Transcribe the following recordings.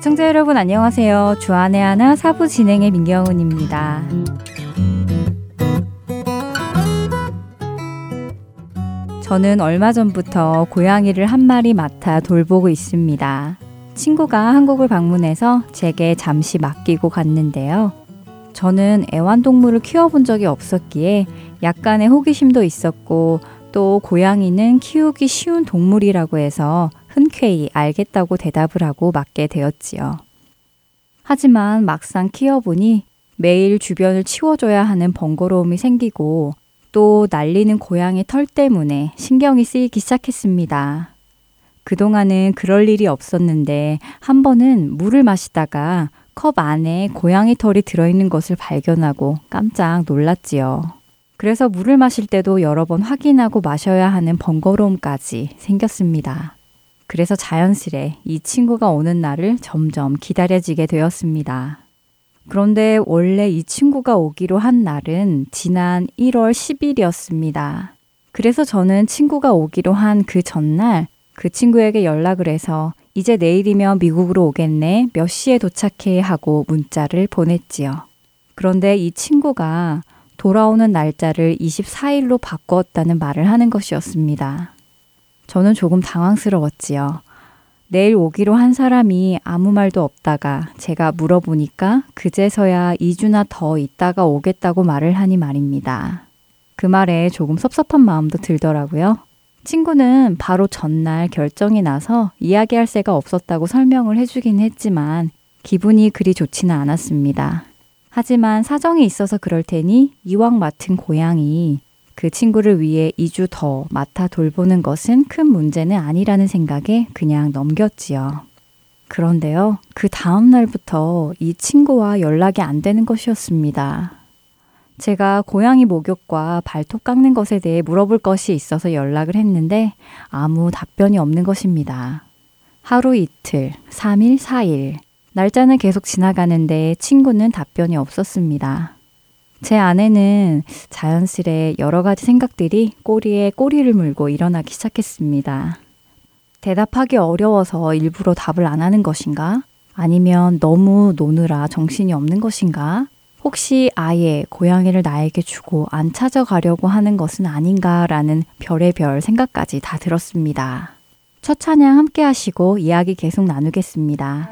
애청자 여러분 안녕하세요. 주안의 하나 사부 진행의 민경훈입니다. 저는 얼마 전부터 고양이를 한 마리 맡아 돌보고 있습니다. 친구가 한국을 방문해서 제게 잠시 맡기고 갔는데요. 저는 애완동물을 키워본 적이 없었기에 약간의 호기심도 있었고 또 고양이는 키우기 쉬운 동물이라고 해서 흔쾌히 알겠다고 대답을 하고 맡게 되었지요. 하지만 막상 키워보니 매일 주변을 치워줘야 하는 번거로움이 생기고 또 날리는 고양이 털 때문에 신경이 쓰이기 시작했습니다. 그동안은 그럴 일이 없었는데 한 번은 물을 마시다가 컵 안에 고양이 털이 들어있는 것을 발견하고 깜짝 놀랐지요. 그래서 물을 마실 때도 여러 번 확인하고 마셔야 하는 번거로움까지 생겼습니다. 그래서 자연스레 이 친구가 오는 날을 점점 기다려지게 되었습니다. 그런데 원래 이 친구가 오기로 한 날은 지난 1월 10일이었습니다. 그래서 저는 친구가 오기로 한 그 전날 그 친구에게 연락을 해서 이제 내일이면 미국으로 오겠네. 몇 시에 도착해 하고 문자를 보냈지요. 그런데 이 친구가 돌아오는 날짜를 24일로 바꾸었다는 말을 하는 것이었습니다. 저는 조금 당황스러웠지요. 내일 오기로 한 사람이 아무 말도 없다가 제가 물어보니까 그제서야 2주나 더 있다가 오겠다고 말을 하니 말입니다. 그 말에 조금 섭섭한 마음도 들더라고요. 친구는 바로 전날 결정이 나서 이야기할 새가 없었다고 설명을 해주긴 했지만 기분이 그리 좋지는 않았습니다. 하지만 사정이 있어서 그럴 테니 이왕 맡은 고양이 그 친구를 위해 2주 더 맡아 돌보는 것은 큰 문제는 아니라는 생각에 그냥 넘겼지요. 그런데요, 그 다음 날부터 이 친구와 연락이 안 되는 것이었습니다. 제가 고양이 목욕과 발톱 깎는 것에 대해 물어볼 것이 있어서 연락을 했는데 아무 답변이 없는 것입니다. 하루 이틀, 3일, 4일. 날짜는 계속 지나가는데 친구는 답변이 없었습니다. 제 아내는 자연스레 여러 가지 생각들이 꼬리에 꼬리를 물고 일어나기 시작했습니다. 대답하기 어려워서 일부러 답을 안 하는 것인가? 아니면 너무 노느라 정신이 없는 것인가? 혹시 아예 고양이를 나에게 주고 안 찾아가려고 하는 것은 아닌가라는 별의별 생각까지 다 들었습니다. 첫 찬양 함께 하시고 이야기 계속 나누겠습니다.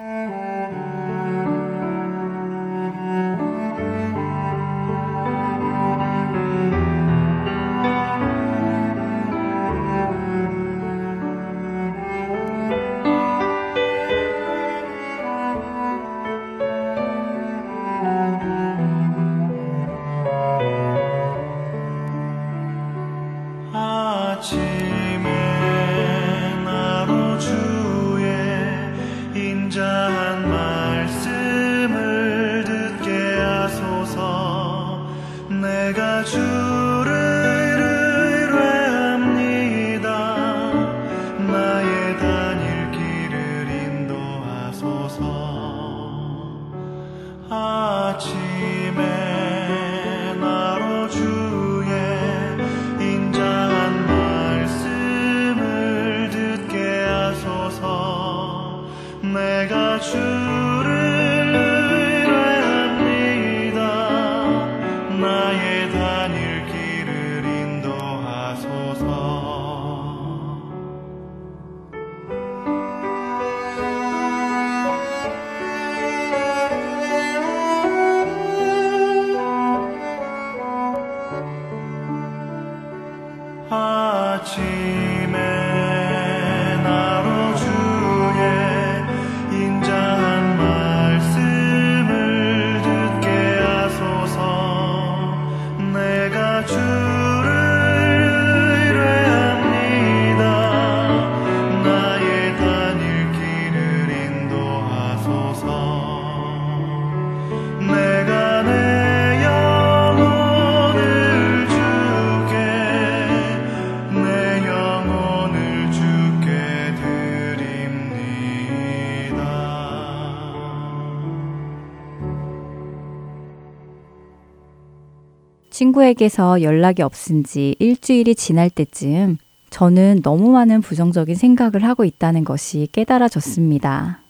친구에게서 연락이 없은 지 일주일이 지날 때쯤 저는 너무 많은 부정적인 생각을 하고 있다는 것이 깨달아졌습니다.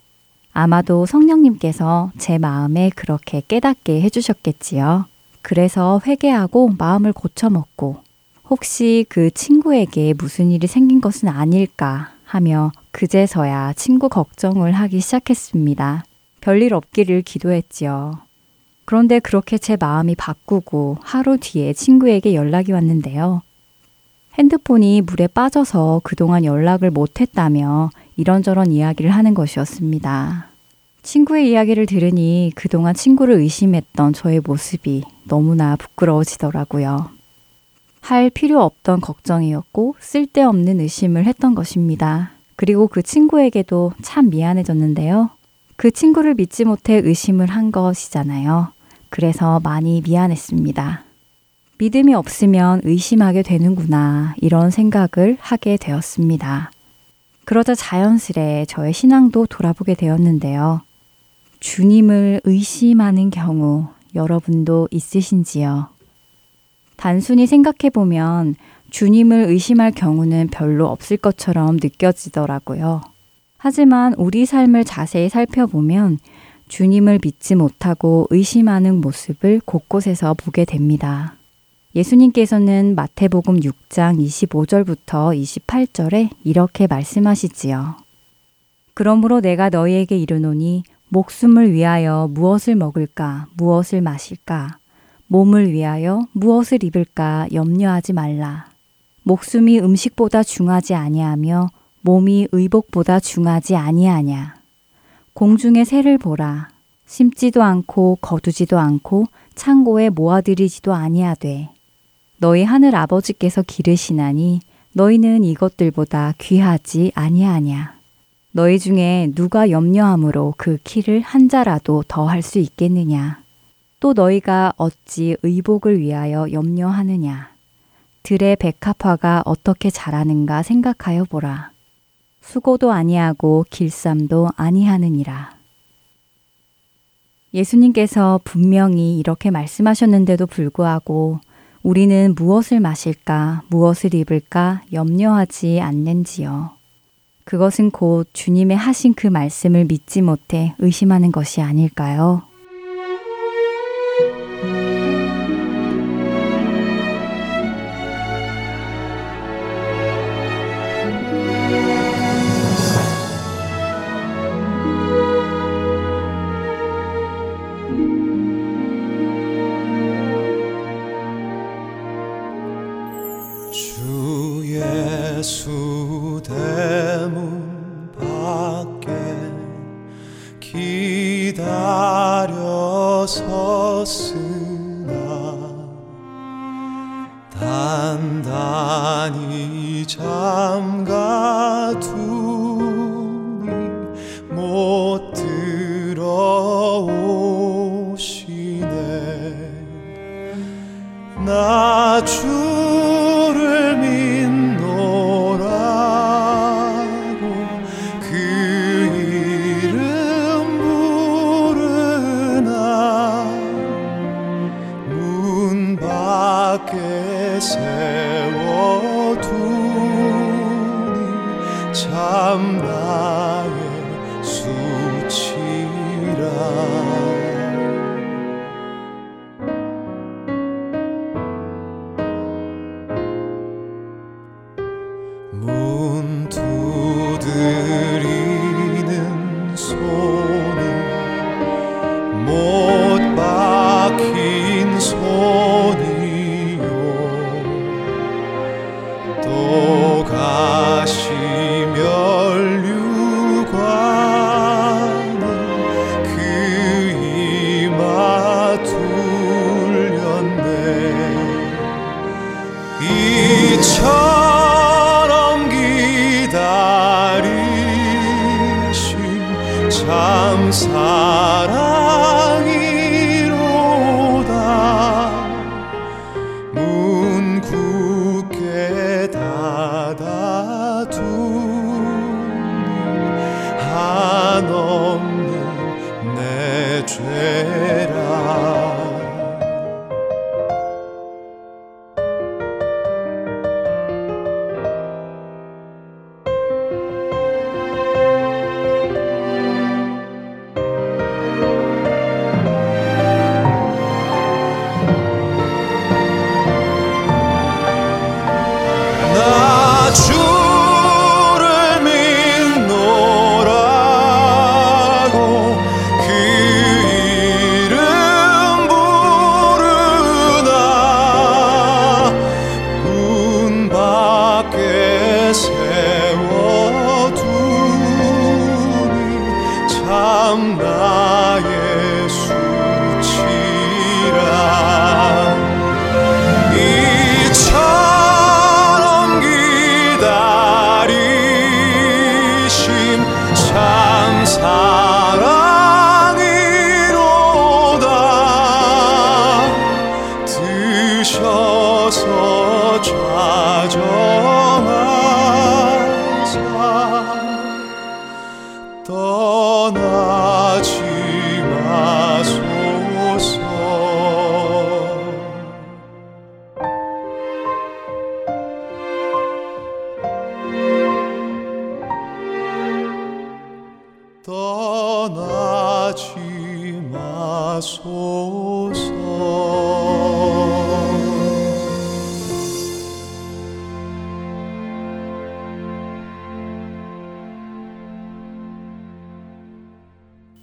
아마도 성령님께서 제 마음에 그렇게 깨닫게 해주셨겠지요. 그래서 회개하고 마음을 고쳐먹고 혹시 그 친구에게 무슨 일이 생긴 것은 아닐까 하며 그제서야 친구 걱정을 하기 시작했습니다. 별일 없기를 기도했지요. 그런데 그렇게 제 마음이 바꾸고 하루 뒤에 친구에게 연락이 왔는데요. 핸드폰이 물에 빠져서 그동안 연락을 못했다며 이런저런 이야기를 하는 것이었습니다. 친구의 이야기를 들으니 그동안 친구를 의심했던 저의 모습이 너무나 부끄러워지더라고요. 할 필요 없던 걱정이었고 쓸데없는 의심을 했던 것입니다. 그리고 그 친구에게도 참 미안해졌는데요. 그 친구를 믿지 못해 의심을 한 것이잖아요. 그래서 많이 미안했습니다. 믿음이 없으면 의심하게 되는구나, 이런 생각을 하게 되었습니다. 그러자 자연스레 저의 신앙도 돌아보게 되었는데요. 주님을 의심하는 경우 여러분도 있으신지요? 단순히 생각해보면 주님을 의심할 경우는 별로 없을 것처럼 느껴지더라고요. 하지만 우리 삶을 자세히 살펴보면 주님을 믿지 못하고 의심하는 모습을 곳곳에서 보게 됩니다. 예수님께서는 마태복음 6장 25절부터 28절에 이렇게 말씀하시지요. 그러므로 내가 너희에게 이르노니 목숨을 위하여 무엇을 먹을까, 무엇을 마실까, 몸을 위하여 무엇을 입을까 염려하지 말라. 목숨이 음식보다 중하지 아니하며 몸이 의복보다 중하지 아니하냐. 공중의 새를 보라. 심지도 않고 거두지도 않고 창고에 모아들이지도 아니하되 너희 하늘 아버지께서 기르시나니 너희는 이것들보다 귀하지 아니하냐. 너희 중에 누가 염려함으로 그 키를 한 자라도 더 할 수 있겠느냐. 또 너희가 어찌 의복을 위하여 염려하느냐. 들의 백합화가 어떻게 자라는가 생각하여 보라. 수고도 아니하고 길쌈도 아니하느니라. 예수님께서 분명히 이렇게 말씀하셨는데도 불구하고 우리는 무엇을 마실까, 무엇을 입을까 염려하지 않는지요. 그것은 곧 주님의 하신 그 말씀을 믿지 못해 의심하는 것이 아닐까요?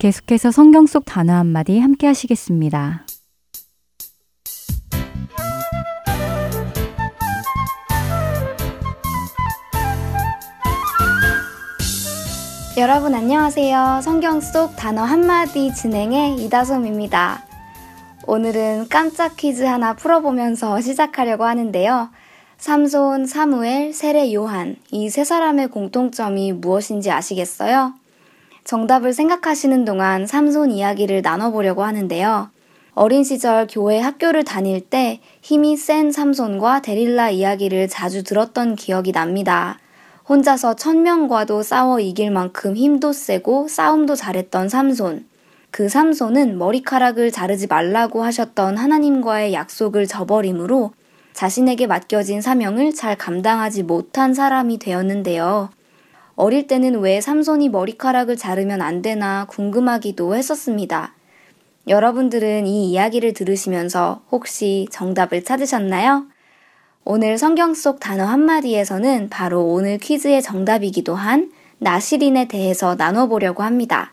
계속해서 성경 속 단어 한마디 함께 하시겠습니다. 여러분 안녕하세요. 성경 속 단어 한마디 진행의 이다솜입니다. 오늘은 깜짝 퀴즈 하나 풀어보면서 시작하려고 하는데요. 삼손, 사무엘, 세례 요한 이 세 사람의 공통점이 무엇인지 아시겠어요? 정답을 생각하시는 동안 삼손 이야기를 나눠보려고 하는데요. 어린 시절 교회 학교를 다닐 때 힘이 센 삼손과 데릴라 이야기를 자주 들었던 기억이 납니다. 혼자서 천명과도 싸워 이길 만큼 힘도 세고 싸움도 잘했던 삼손. 그 삼손은 머리카락을 자르지 말라고 하셨던 하나님과의 약속을 저버림으로 자신에게 맡겨진 사명을 잘 감당하지 못한 사람이 되었는데요. 어릴 때는 왜 삼손이 머리카락을 자르면 안 되나 궁금하기도 했었습니다. 여러분들은 이 이야기를 들으시면서 혹시 정답을 찾으셨나요? 오늘 성경 속 단어 한마디에서는 바로 오늘 퀴즈의 정답이기도 한 나시린에 대해서 나눠보려고 합니다.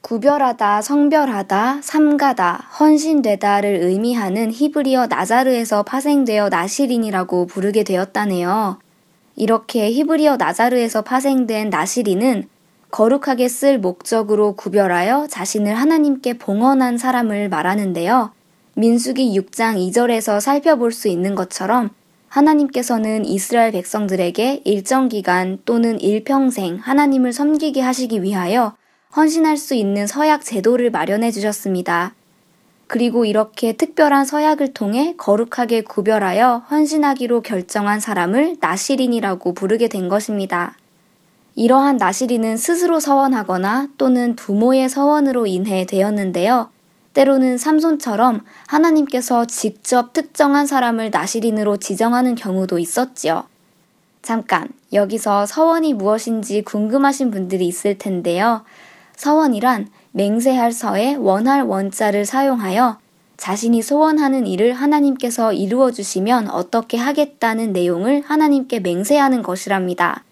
구별하다, 성별하다, 삼가다, 헌신되다를 의미하는 히브리어 나자르에서 파생되어 나시린이라고 부르게 되었다네요. 이렇게 히브리어 나자르에서 파생된 나시리는 거룩하게 쓸 목적으로 구별하여 자신을 하나님께 봉헌한 사람을 말하는데요. 민수기 6장 2절에서 살펴볼 수 있는 것처럼 하나님께서는 이스라엘 백성들에게 일정 기간 또는 일평생 하나님을 섬기게 하시기 위하여 헌신할 수 있는 서약 제도를 마련해 주셨습니다. 그리고 이렇게 특별한 서약을 통해 거룩하게 구별하여 헌신하기로 결정한 사람을 나시린이라고 부르게 된 것입니다. 이러한 나시린은 스스로 서원하거나 또는 부모의 서원으로 인해 되었는데요. 때로는 삼손처럼 하나님께서 직접 특정한 사람을 나시린으로 지정하는 경우도 있었지요. 잠깐, 여기서 서원이 무엇인지 궁금하신 분들이 있을 텐데요. 서원이란 맹세할 서에 원할 원자를 사용하여 자신이 소원하는 일을 하나님께서 이루어 주시면 어떻게 하겠다는 내용을 하나님께 맹세하는 것이랍니다.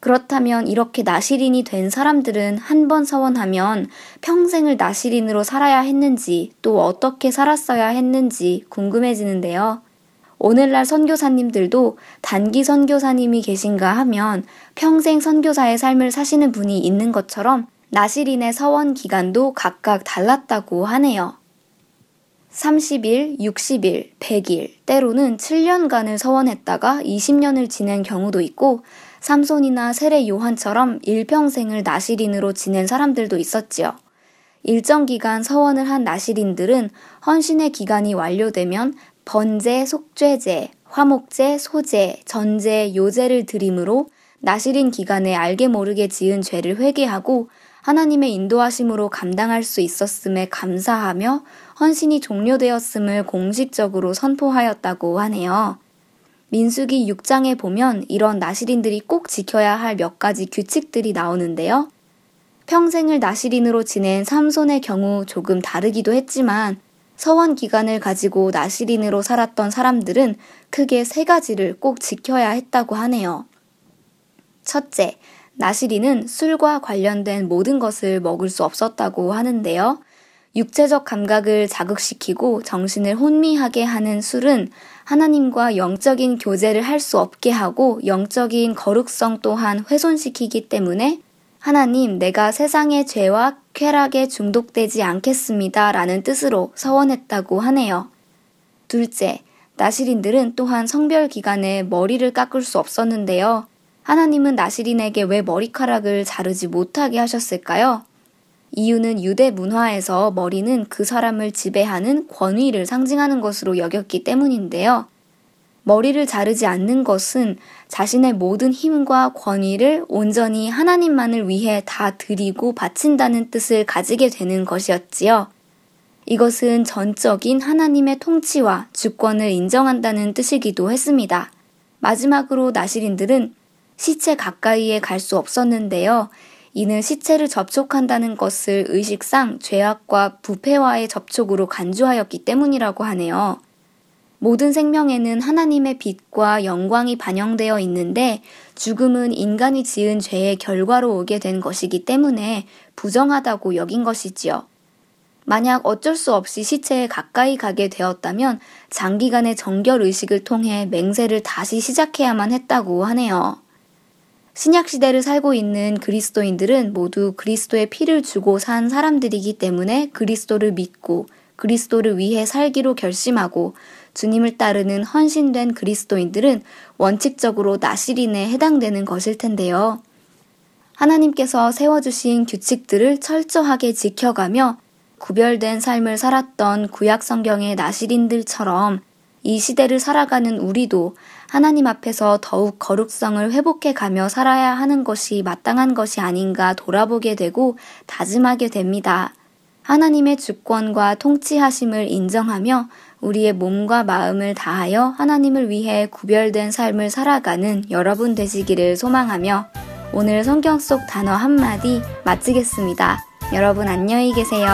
그렇다면 이렇게 나시린이 된 사람들은 한 번 서원하면 평생을 나시린으로 살아야 했는지 또 어떻게 살았어야 했는지 궁금해지는데요. 오늘날 선교사님들도 단기 선교사님이 계신가 하면 평생 선교사의 삶을 사시는 분이 있는 것처럼 나시린의 서원 기간도 각각 달랐다고 하네요. 30일, 60일, 100일, 때로는 7년간을 서원했다가 20년을 지낸 경우도 있고, 삼손이나 세례 요한처럼 일평생을 나시린으로 지낸 사람들도 있었지요. 일정 기간 서원을 한 나시린들은 헌신의 기간이 완료되면 번제, 속죄제, 화목제, 소제, 전제, 요제를 드림으로 나시린 기간에 알게 모르게 지은 죄를 회개하고 하나님의 인도하심으로 감당할 수 있었음에 감사하며 헌신이 종료되었음을 공식적으로 선포하였다고 하네요. 민수기 6장에 보면 이런 나시린들이 꼭 지켜야 할 몇 가지 규칙들이 나오는데요. 평생을 나시린으로 지낸 삼손의 경우 조금 다르기도 했지만 서원 기간을 가지고 나시린으로 살았던 사람들은 크게 세 가지를 꼭 지켜야 했다고 하네요. 첫째, 나시리는 술과 관련된 모든 것을 먹을 수 없었다고 하는데요. 육체적 감각을 자극시키고 정신을 혼미하게 하는 술은 하나님과 영적인 교제를 할 수 없게 하고 영적인 거룩성 또한 훼손시키기 때문에 하나님, 내가 세상의 죄와 쾌락에 중독되지 않겠습니다. 라는 뜻으로 서원했다고 하네요. 둘째, 나시린들은 또한 성별 기간에 머리를 깎을 수 없었는데요. 하나님은 나시린에게 왜 머리카락을 자르지 못하게 하셨을까요? 이유는 유대 문화에서 머리는 그 사람을 지배하는 권위를 상징하는 것으로 여겼기 때문인데요. 머리를 자르지 않는 것은 자신의 모든 힘과 권위를 온전히 하나님만을 위해 다 드리고 바친다는 뜻을 가지게 되는 것이었지요. 이것은 전적인 하나님의 통치와 주권을 인정한다는 뜻이기도 했습니다. 마지막으로 나시린들은 시체 가까이에 갈 수 없었는데요. 이는 시체를 접촉한다는 것을 의식상 죄악과 부패와의 접촉으로 간주하였기 때문이라고 하네요. 모든 생명에는 하나님의 빛과 영광이 반영되어 있는데 죽음은 인간이 지은 죄의 결과로 오게 된 것이기 때문에 부정하다고 여긴 것이지요. 만약 어쩔 수 없이 시체에 가까이 가게 되었다면 장기간의 정결 의식을 통해 맹세를 다시 시작해야만 했다고 하네요. 신약 시대를 살고 있는 그리스도인들은 모두 그리스도의 피를 주고 산 사람들이기 때문에 그리스도를 믿고 그리스도를 위해 살기로 결심하고 주님을 따르는 헌신된 그리스도인들은 원칙적으로 나시린에 해당되는 것일 텐데요. 하나님께서 세워주신 규칙들을 철저하게 지켜가며 구별된 삶을 살았던 구약 성경의 나시린들처럼 이 시대를 살아가는 우리도 하나님 앞에서 더욱 거룩성을 회복해 가며 살아야 하는 것이 마땅한 것이 아닌가 돌아보게 되고 다짐하게 됩니다. 하나님의 주권과 통치하심을 인정하며 우리의 몸과 마음을 다하여 하나님을 위해 구별된 삶을 살아가는 여러분 되시기를 소망하며 오늘 성경 속 단어 한마디 마치겠습니다. 여러분 안녕히 계세요.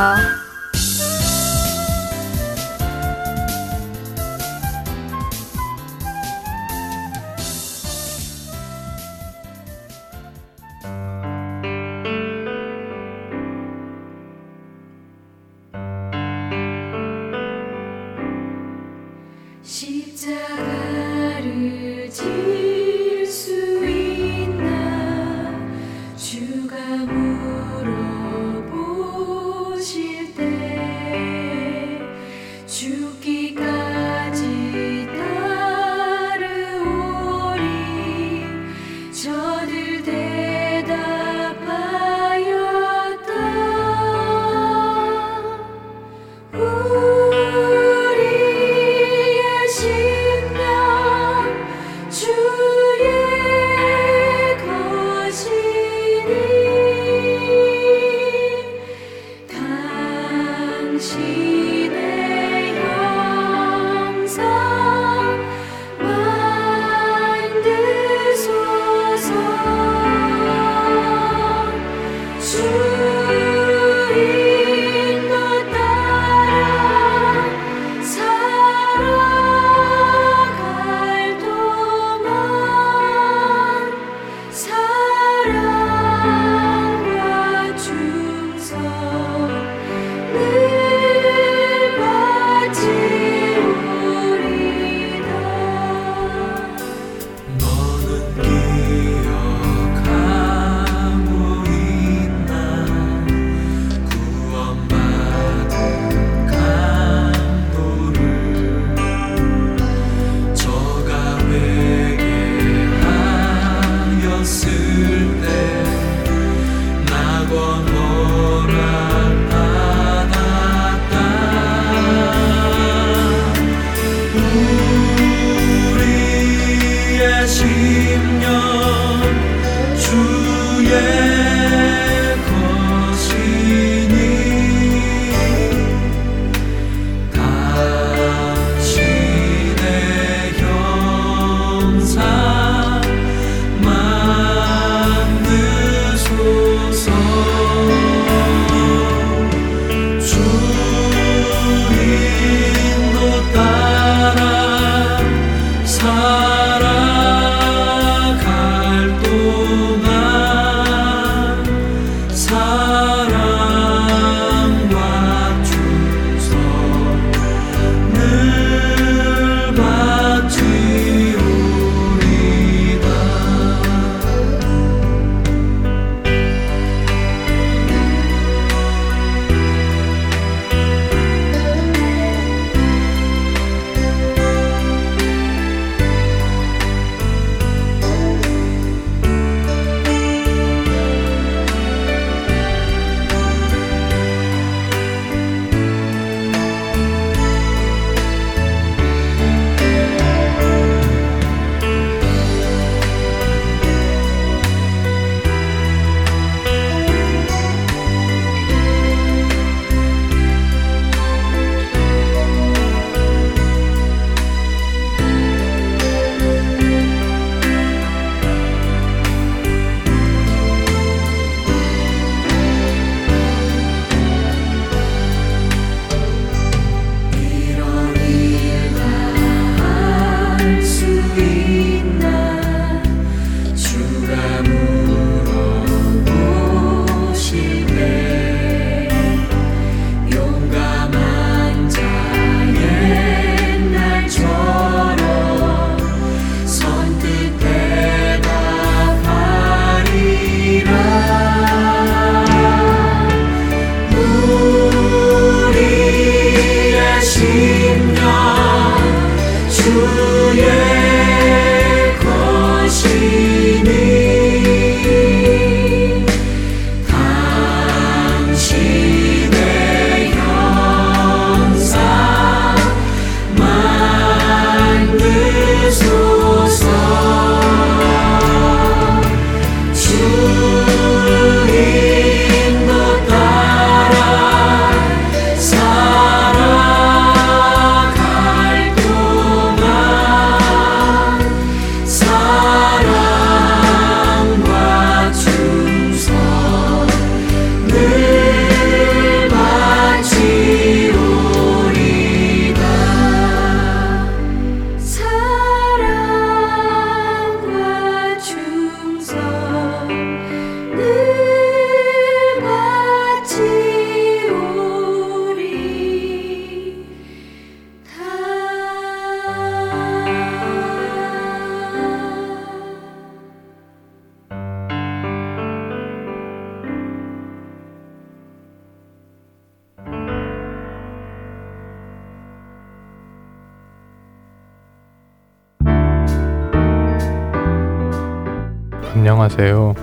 안녕하세요.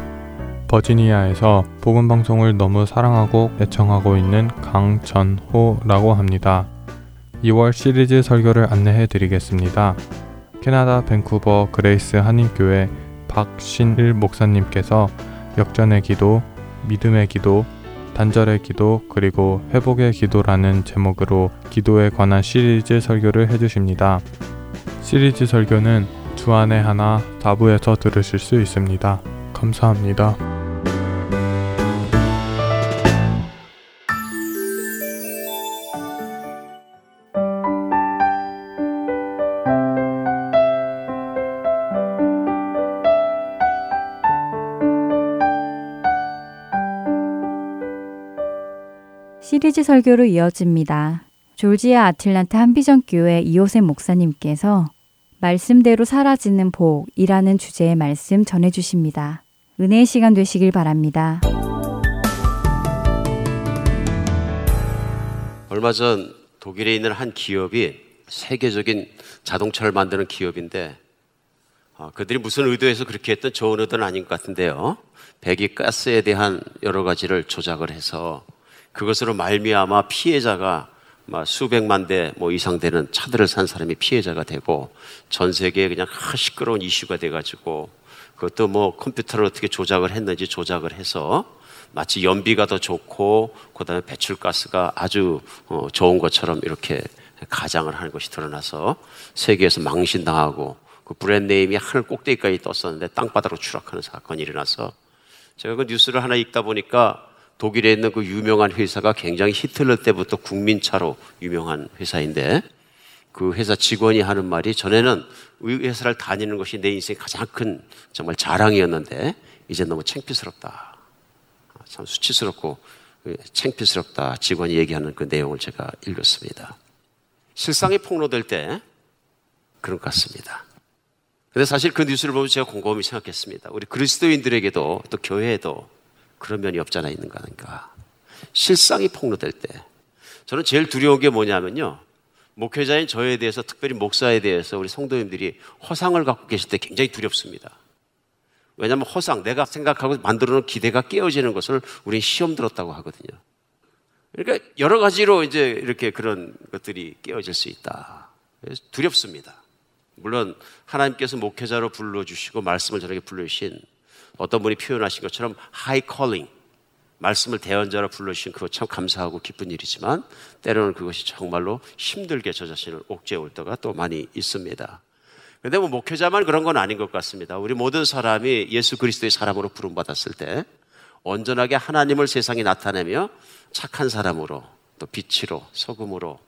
버지니아에서 복음 방송을 너무 사랑하고 애청하고 있는 강전호라고 합니다. 2월 시리즈 설교를 안내해 드리겠습니다. 캐나다 밴쿠버 그레이스 한인교회 박신일 목사님께서 역전의 기도, 믿음의 기도, 단절의 기도, 그리고 회복의 기도라는 제목으로 기도에 관한 시리즈 설교를 해주십니다. 시리즈 설교는 주안에 하나 다부에서 들으실 수 있습니다. 감사합니다. 시리즈 설교로 이어집니다. 졸지아 아틀란타 한비전 교회 이호셉 목사님께서 말씀대로 사라지는 복이라는 주제의 말씀 전해 주십니다. 은혜의 시간 되시길 바랍니다. 얼마 전 독일에 있는 한 기업이 세계적인 자동차를 만드는 기업인데 어, 그들이 무슨 의도에서 그렇게 했던 좋은 의도는 아닌 것 같은데요. 배기 가스에 대한 여러 가지를 조작을 해서 그것으로 말미암아 피해자가 수백만 대 뭐 이상 되는 차들을 산 사람이 피해자가 되고 전 세계에 그냥 시끄러운 이슈가 돼가지고 그것도 뭐 컴퓨터를 어떻게 조작을 했는지 조작을 해서 마치 연비가 더 좋고 그다음에 배출가스가 아주 어, 좋은 것처럼 이렇게 가장을 하는 것이 드러나서 세계에서 망신당하고 그 브랜드 네임이 하늘 꼭대기까지 떴었는데 땅바닥으로 추락하는 사건이 일어나서 제가 그 뉴스를 하나 읽다 보니까 독일에 있는 그 유명한 회사가 굉장히 히틀러 때부터 국민차로 유명한 회사인데 그 회사 직원이 하는 말이 전에는 회사를 다니는 것이 내 인생 가장 큰 정말 자랑이었는데 이제 너무 창피스럽다. 참 수치스럽고 창피스럽다. 직원이 얘기하는 그 내용을 제가 읽었습니다. 실상이 폭로될 때 그런 것 같습니다. 근데 사실 그 뉴스를 보면 제가 곰곰이 생각했습니다. 우리 그리스도인들에게도 또 교회에도 그런 면이 없잖아 있는 거 아닌가. 실상이 폭로될 때. 저는 제일 두려운 게 뭐냐면요. 목회자인 저에 대해서 특별히 목사에 대해서 우리 성도님들이 허상을 갖고 계실 때 굉장히 두렵습니다. 왜냐하면 허상, 내가 생각하고 만들어 놓은 기대가 깨어지는 것을 우리는 시험 들었다고 하거든요. 그러니까 여러 가지로 이제 이렇게 그런 것들이 깨어질 수 있다. 그래서 두렵습니다. 물론 하나님께서 목회자로 불러주시고 말씀을 저에게 불러주신 어떤 분이 표현하신 것처럼 high calling 말씀을 대언자로 불러주신 그거 참 감사하고 기쁜 일이지만 때로는 그것이 정말로 힘들게 저 자신을 옥죄 올 때가 또 많이 있습니다. 근데 뭐 목회자만 그런 건 아닌 것 같습니다. 우리 모든 사람이 예수 그리스도의 사람으로 부름받았을 때 온전하게 하나님을 세상에 나타내며 착한 사람으로 또 빛으로 소금으로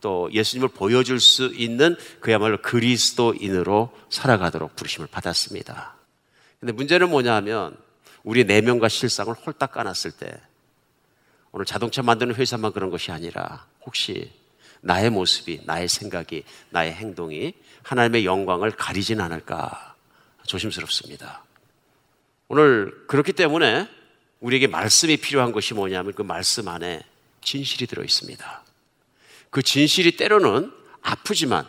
또 예수님을 보여줄 수 있는 그야말로 그리스도인으로 살아가도록 부르심을 받았습니다. 근데 문제는 뭐냐 하면 우리 내면과 실상을 홀딱 까놨을 때 오늘 자동차 만드는 회사만 그런 것이 아니라 혹시 나의 모습이, 나의 생각이, 나의 행동이 하나님의 영광을 가리진 않을까 조심스럽습니다. 오늘 그렇기 때문에 우리에게 말씀이 필요한 것이 뭐냐면 그 말씀 안에 진실이 들어 있습니다. 그 진실이 때로는 아프지만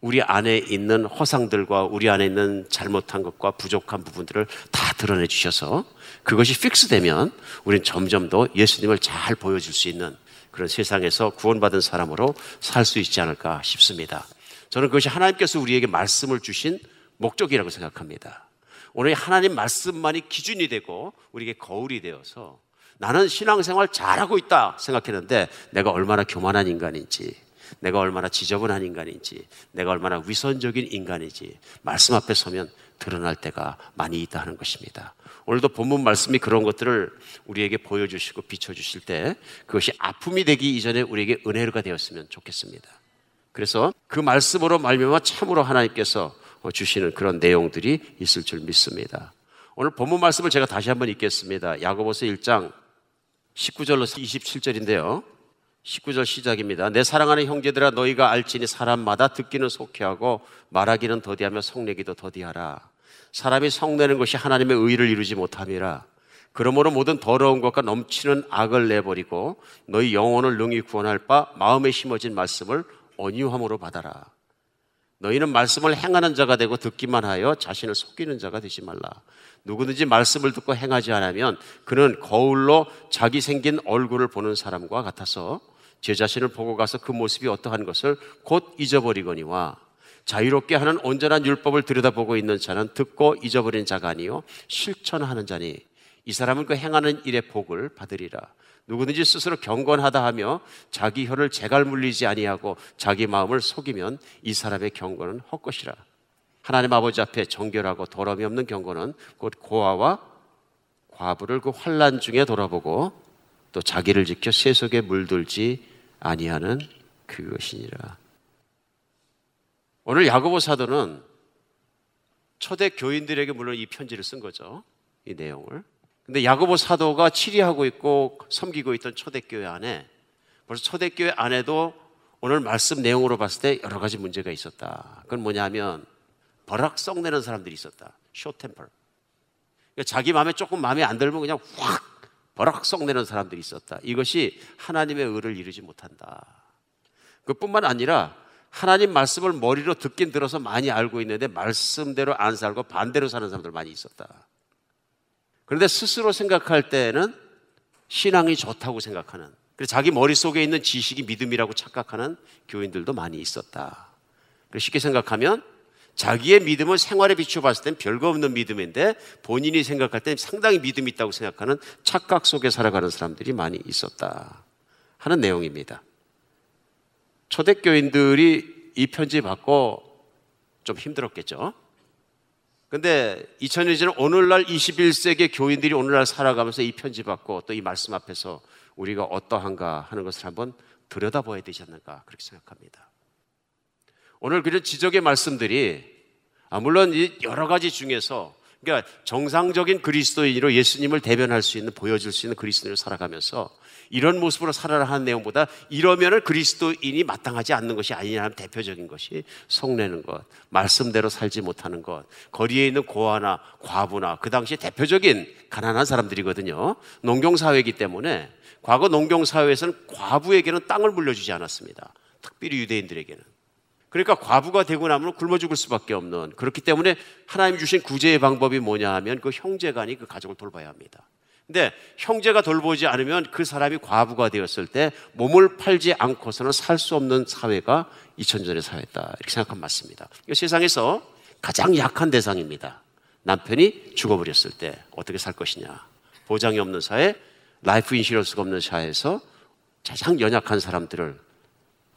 우리 안에 있는 허상들과 우리 안에 있는 잘못한 것과 부족한 부분들을 다 드러내 주셔서 그것이 픽스되면 우리는 점점 더 예수님을 잘 보여줄 수 있는 그런 세상에서 구원받은 사람으로 살 수 있지 않을까 싶습니다. 저는 그것이 하나님께서 우리에게 말씀을 주신 목적이라고 생각합니다. 오늘 하나님 말씀만이 기준이 되고 우리에게 거울이 되어서 나는 신앙생활 잘하고 있다 생각했는데 내가 얼마나 교만한 인간인지 내가 얼마나 지저분한 인간인지, 내가 얼마나 위선적인 인간인지 말씀 앞에 서면 드러날 때가 많이 있다 하는 것입니다. 오늘도 본문 말씀이 그런 것들을 우리에게 보여주시고 비춰주실 때 그것이 아픔이 되기 이전에 우리에게 은혜가 되었으면 좋겠습니다. 그래서 그 말씀으로 말미암아 참으로 하나님께서 주시는 그런 내용들이 있을 줄 믿습니다. 오늘 본문 말씀을 제가 다시 한번 읽겠습니다. 야고보서 1장 19절로 27절인데요. 19절 시작입니다. 내 사랑하는 형제들아 너희가 알지니 사람마다 듣기는 속히하고 말하기는 더디하며 성내기도 더디하라. 사람이 성내는 것이 하나님의 의를 이루지 못함이라. 그러므로 모든 더러운 것과 넘치는 악을 내버리고 너희 영혼을 능히 구원할 바 마음에 심어진 말씀을 온유함으로 받아라. 너희는 말씀을 행하는 자가 되고 듣기만 하여 자신을 속이는 자가 되지 말라. 누구든지 말씀을 듣고 행하지 않으면 그는 거울로 자기 생긴 얼굴을 보는 사람과 같아서 제 자신을 보고 가서 그 모습이 어떠한 것을 곧 잊어버리거니와 자유롭게 하는 온전한 율법을 들여다보고 있는 자는 듣고 잊어버린 자가 아니요 실천하는 자니 이 사람은 그 행하는 일의 복을 받으리라. 누구든지 스스로 경건하다 하며 자기 혀를 재갈 물리지 아니하고 자기 마음을 속이면 이 사람의 경건은 헛것이라. 하나님 아버지 앞에 정결하고 더러움이 없는 경건은 곧 고아와 과부를 그 환란 중에 돌아보고 또 자기를 지켜 세속에 물들지 아니하는 그것이니라. 오늘 야고보 사도는 초대 교인들에게 물론 이 편지를 쓴 거죠. 이 내용을. 근데 야고보 사도가 치리하고 있고 섬기고 있던 초대교회 안에 벌써 초대교회 안에도 오늘 말씀 내용으로 봤을 때 여러 가지 문제가 있었다. 그건 뭐냐면 버럭썩 내는 사람들이 있었다. 쇼템펄. 그러니까 자기 마음에 조금 마음에 안 들면 그냥 확 버럭썩 내는 사람들이 있었다. 이것이 하나님의 의를 이루지 못한다. 그뿐만 아니라 하나님 말씀을 머리로 듣긴 들어서 많이 알고 있는데 말씀대로 안 살고 반대로 사는 사람들 많이 있었다. 그런데 스스로 생각할 때는 신앙이 좋다고 생각하는 그래서 자기 머릿속에 있는 지식이 믿음이라고 착각하는 교인들도 많이 있었다. 쉽게 생각하면 자기의 믿음을 생활에 비추어 봤을 땐 별거 없는 믿음인데 본인이 생각할 땐 상당히 믿음이 있다고 생각하는 착각 속에 살아가는 사람들이 많이 있었다 하는 내용입니다. 초대교인들이 이 편지 받고 좀 힘들었겠죠. 근데 2000년 전 오늘날 21세기 교인들이 오늘날 살아가면서 이 편지 받고 또 이 말씀 앞에서 우리가 어떠한가 하는 것을 한번 들여다봐야 되지 않을까 그렇게 생각합니다. 오늘 그런 지적의 말씀들이 아, 물론 여러 가지 중에서 그러니까 정상적인 그리스도인으로 예수님을 대변할 수 있는 보여줄 수 있는 그리스도인으로 살아가면서 이런 모습으로 살아라 하는 내용보다 이러면은 그리스도인이 마땅하지 않는 것이 아니냐는 대표적인 것이 속내는 것, 말씀대로 살지 못하는 것, 거리에 있는 고아나 과부나 그 당시 대표적인 가난한 사람들이거든요. 농경 사회이기 때문에 과거 농경 사회에서는 과부에게는 땅을 물려주지 않았습니다. 특별히 유대인들에게는. 그러니까 과부가 되고 나면 굶어 죽을 수밖에 없는 그렇기 때문에 하나님 주신 구제의 방법이 뭐냐 하면 그 형제간이 그 가족을 돌봐야 합니다. 근데 형제가 돌보지 않으면 그 사람이 과부가 되었을 때 몸을 팔지 않고서는 살 수 없는 사회가 2000년의 사회다. 이렇게 생각하면 맞습니다. 세상에서 가장 약한 대상입니다. 남편이 죽어버렸을 때 어떻게 살 것이냐. 보장이 없는 사회, 라이프 인슈런스가 없는 사회에서 가장 연약한 사람들을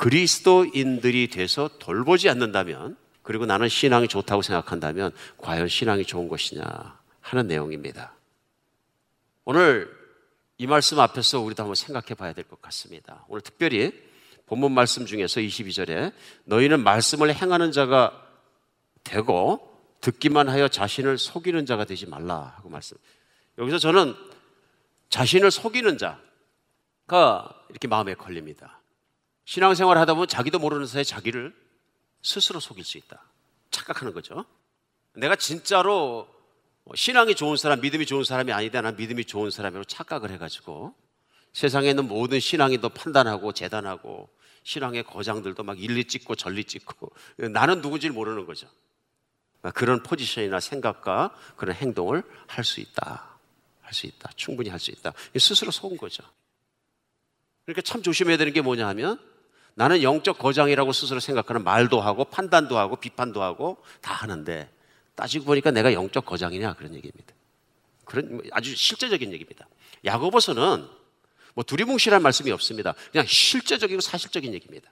그리스도인들이 돼서 돌보지 않는다면 그리고 나는 신앙이 좋다고 생각한다면 과연 신앙이 좋은 것이냐 하는 내용입니다. 오늘 이 말씀 앞에서 우리도 한번 생각해 봐야 될 것 같습니다. 오늘 특별히 본문 말씀 중에서 22절에 너희는 말씀을 행하는 자가 되고 듣기만 하여 자신을 속이는 자가 되지 말라 하고 말씀. 여기서 저는 자신을 속이는 자가 이렇게 마음에 걸립니다. 신앙생활 하다 보면 자기도 모르는 사이에 자기를 스스로 속일 수 있다. 착각하는 거죠. 내가 진짜로 신앙이 좋은 사람, 믿음이 좋은 사람이 아니다. 난 믿음이 좋은 사람으로 착각을 해가지고 세상에 있는 모든 신앙인도 판단하고 재단하고 신앙의 거장들도 막 일리 찍고 전리 찍고 나는 누군지 모르는 거죠. 그런 포지션이나 생각과 그런 행동을 할 수 있다. 할 수 있다. 충분히 할 수 있다. 스스로 속은 거죠. 그러니까 참 조심해야 되는 게 뭐냐 하면 나는 영적 거장이라고 스스로 생각하는 말도 하고 판단도 하고 비판도 하고 다 하는데 따지고 보니까 내가 영적 거장이냐 그런 얘기입니다. 그런 아주 실제적인 얘기입니다. 야고보서는 뭐 두리뭉실한 말씀이 없습니다. 그냥 실제적이고 사실적인 얘기입니다.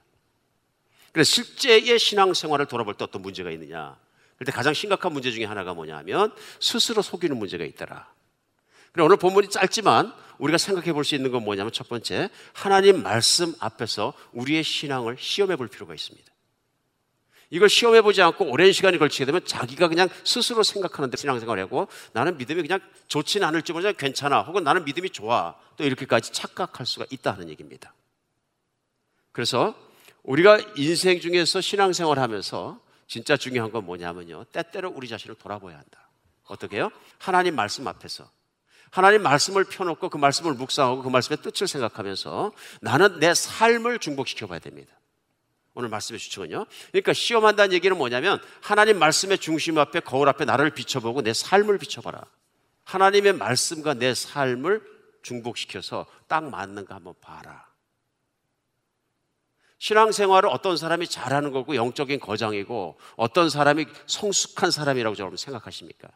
그래서 실제의 신앙생활을 돌아볼 때 어떤 문제가 있느냐. 그런데 가장 심각한 문제 중에 하나가 뭐냐면 스스로 속이는 문제가 있더라. 그래 오늘 본문이 짧지만 우리가 생각해 볼 수 있는 건 뭐냐면 첫 번째 하나님 말씀 앞에서 우리의 신앙을 시험해 볼 필요가 있습니다. 이걸 시험해 보지 않고 오랜 시간이 걸치게 되면 자기가 그냥 스스로 생각하는데 신앙생활을 하고 나는 믿음이 그냥 좋지는 않을지 모르지만 괜찮아 혹은 나는 믿음이 좋아 또 이렇게까지 착각할 수가 있다는 얘기입니다. 그래서 우리가 인생 중에서 신앙생활 하면서 진짜 중요한 건 뭐냐면요. 때때로 우리 자신을 돌아봐야 한다. 어떻게 해요? 하나님 말씀 앞에서 하나님 말씀을 펴놓고 그 말씀을 묵상하고 그 말씀의 뜻을 생각하면서 나는 내 삶을 중복시켜 봐야 됩니다. 오늘 말씀의 주축은요. 그러니까 시험한다는 얘기는 뭐냐면 하나님 말씀의 중심 앞에 거울 앞에 나를 비춰보고 내 삶을 비춰봐라. 하나님의 말씀과 내 삶을 중복시켜서 딱 맞는가 한번 봐라. 신앙생활을 어떤 사람이 잘하는 거고 영적인 거장이고 어떤 사람이 성숙한 사람이라고 여러분 생각하십니까?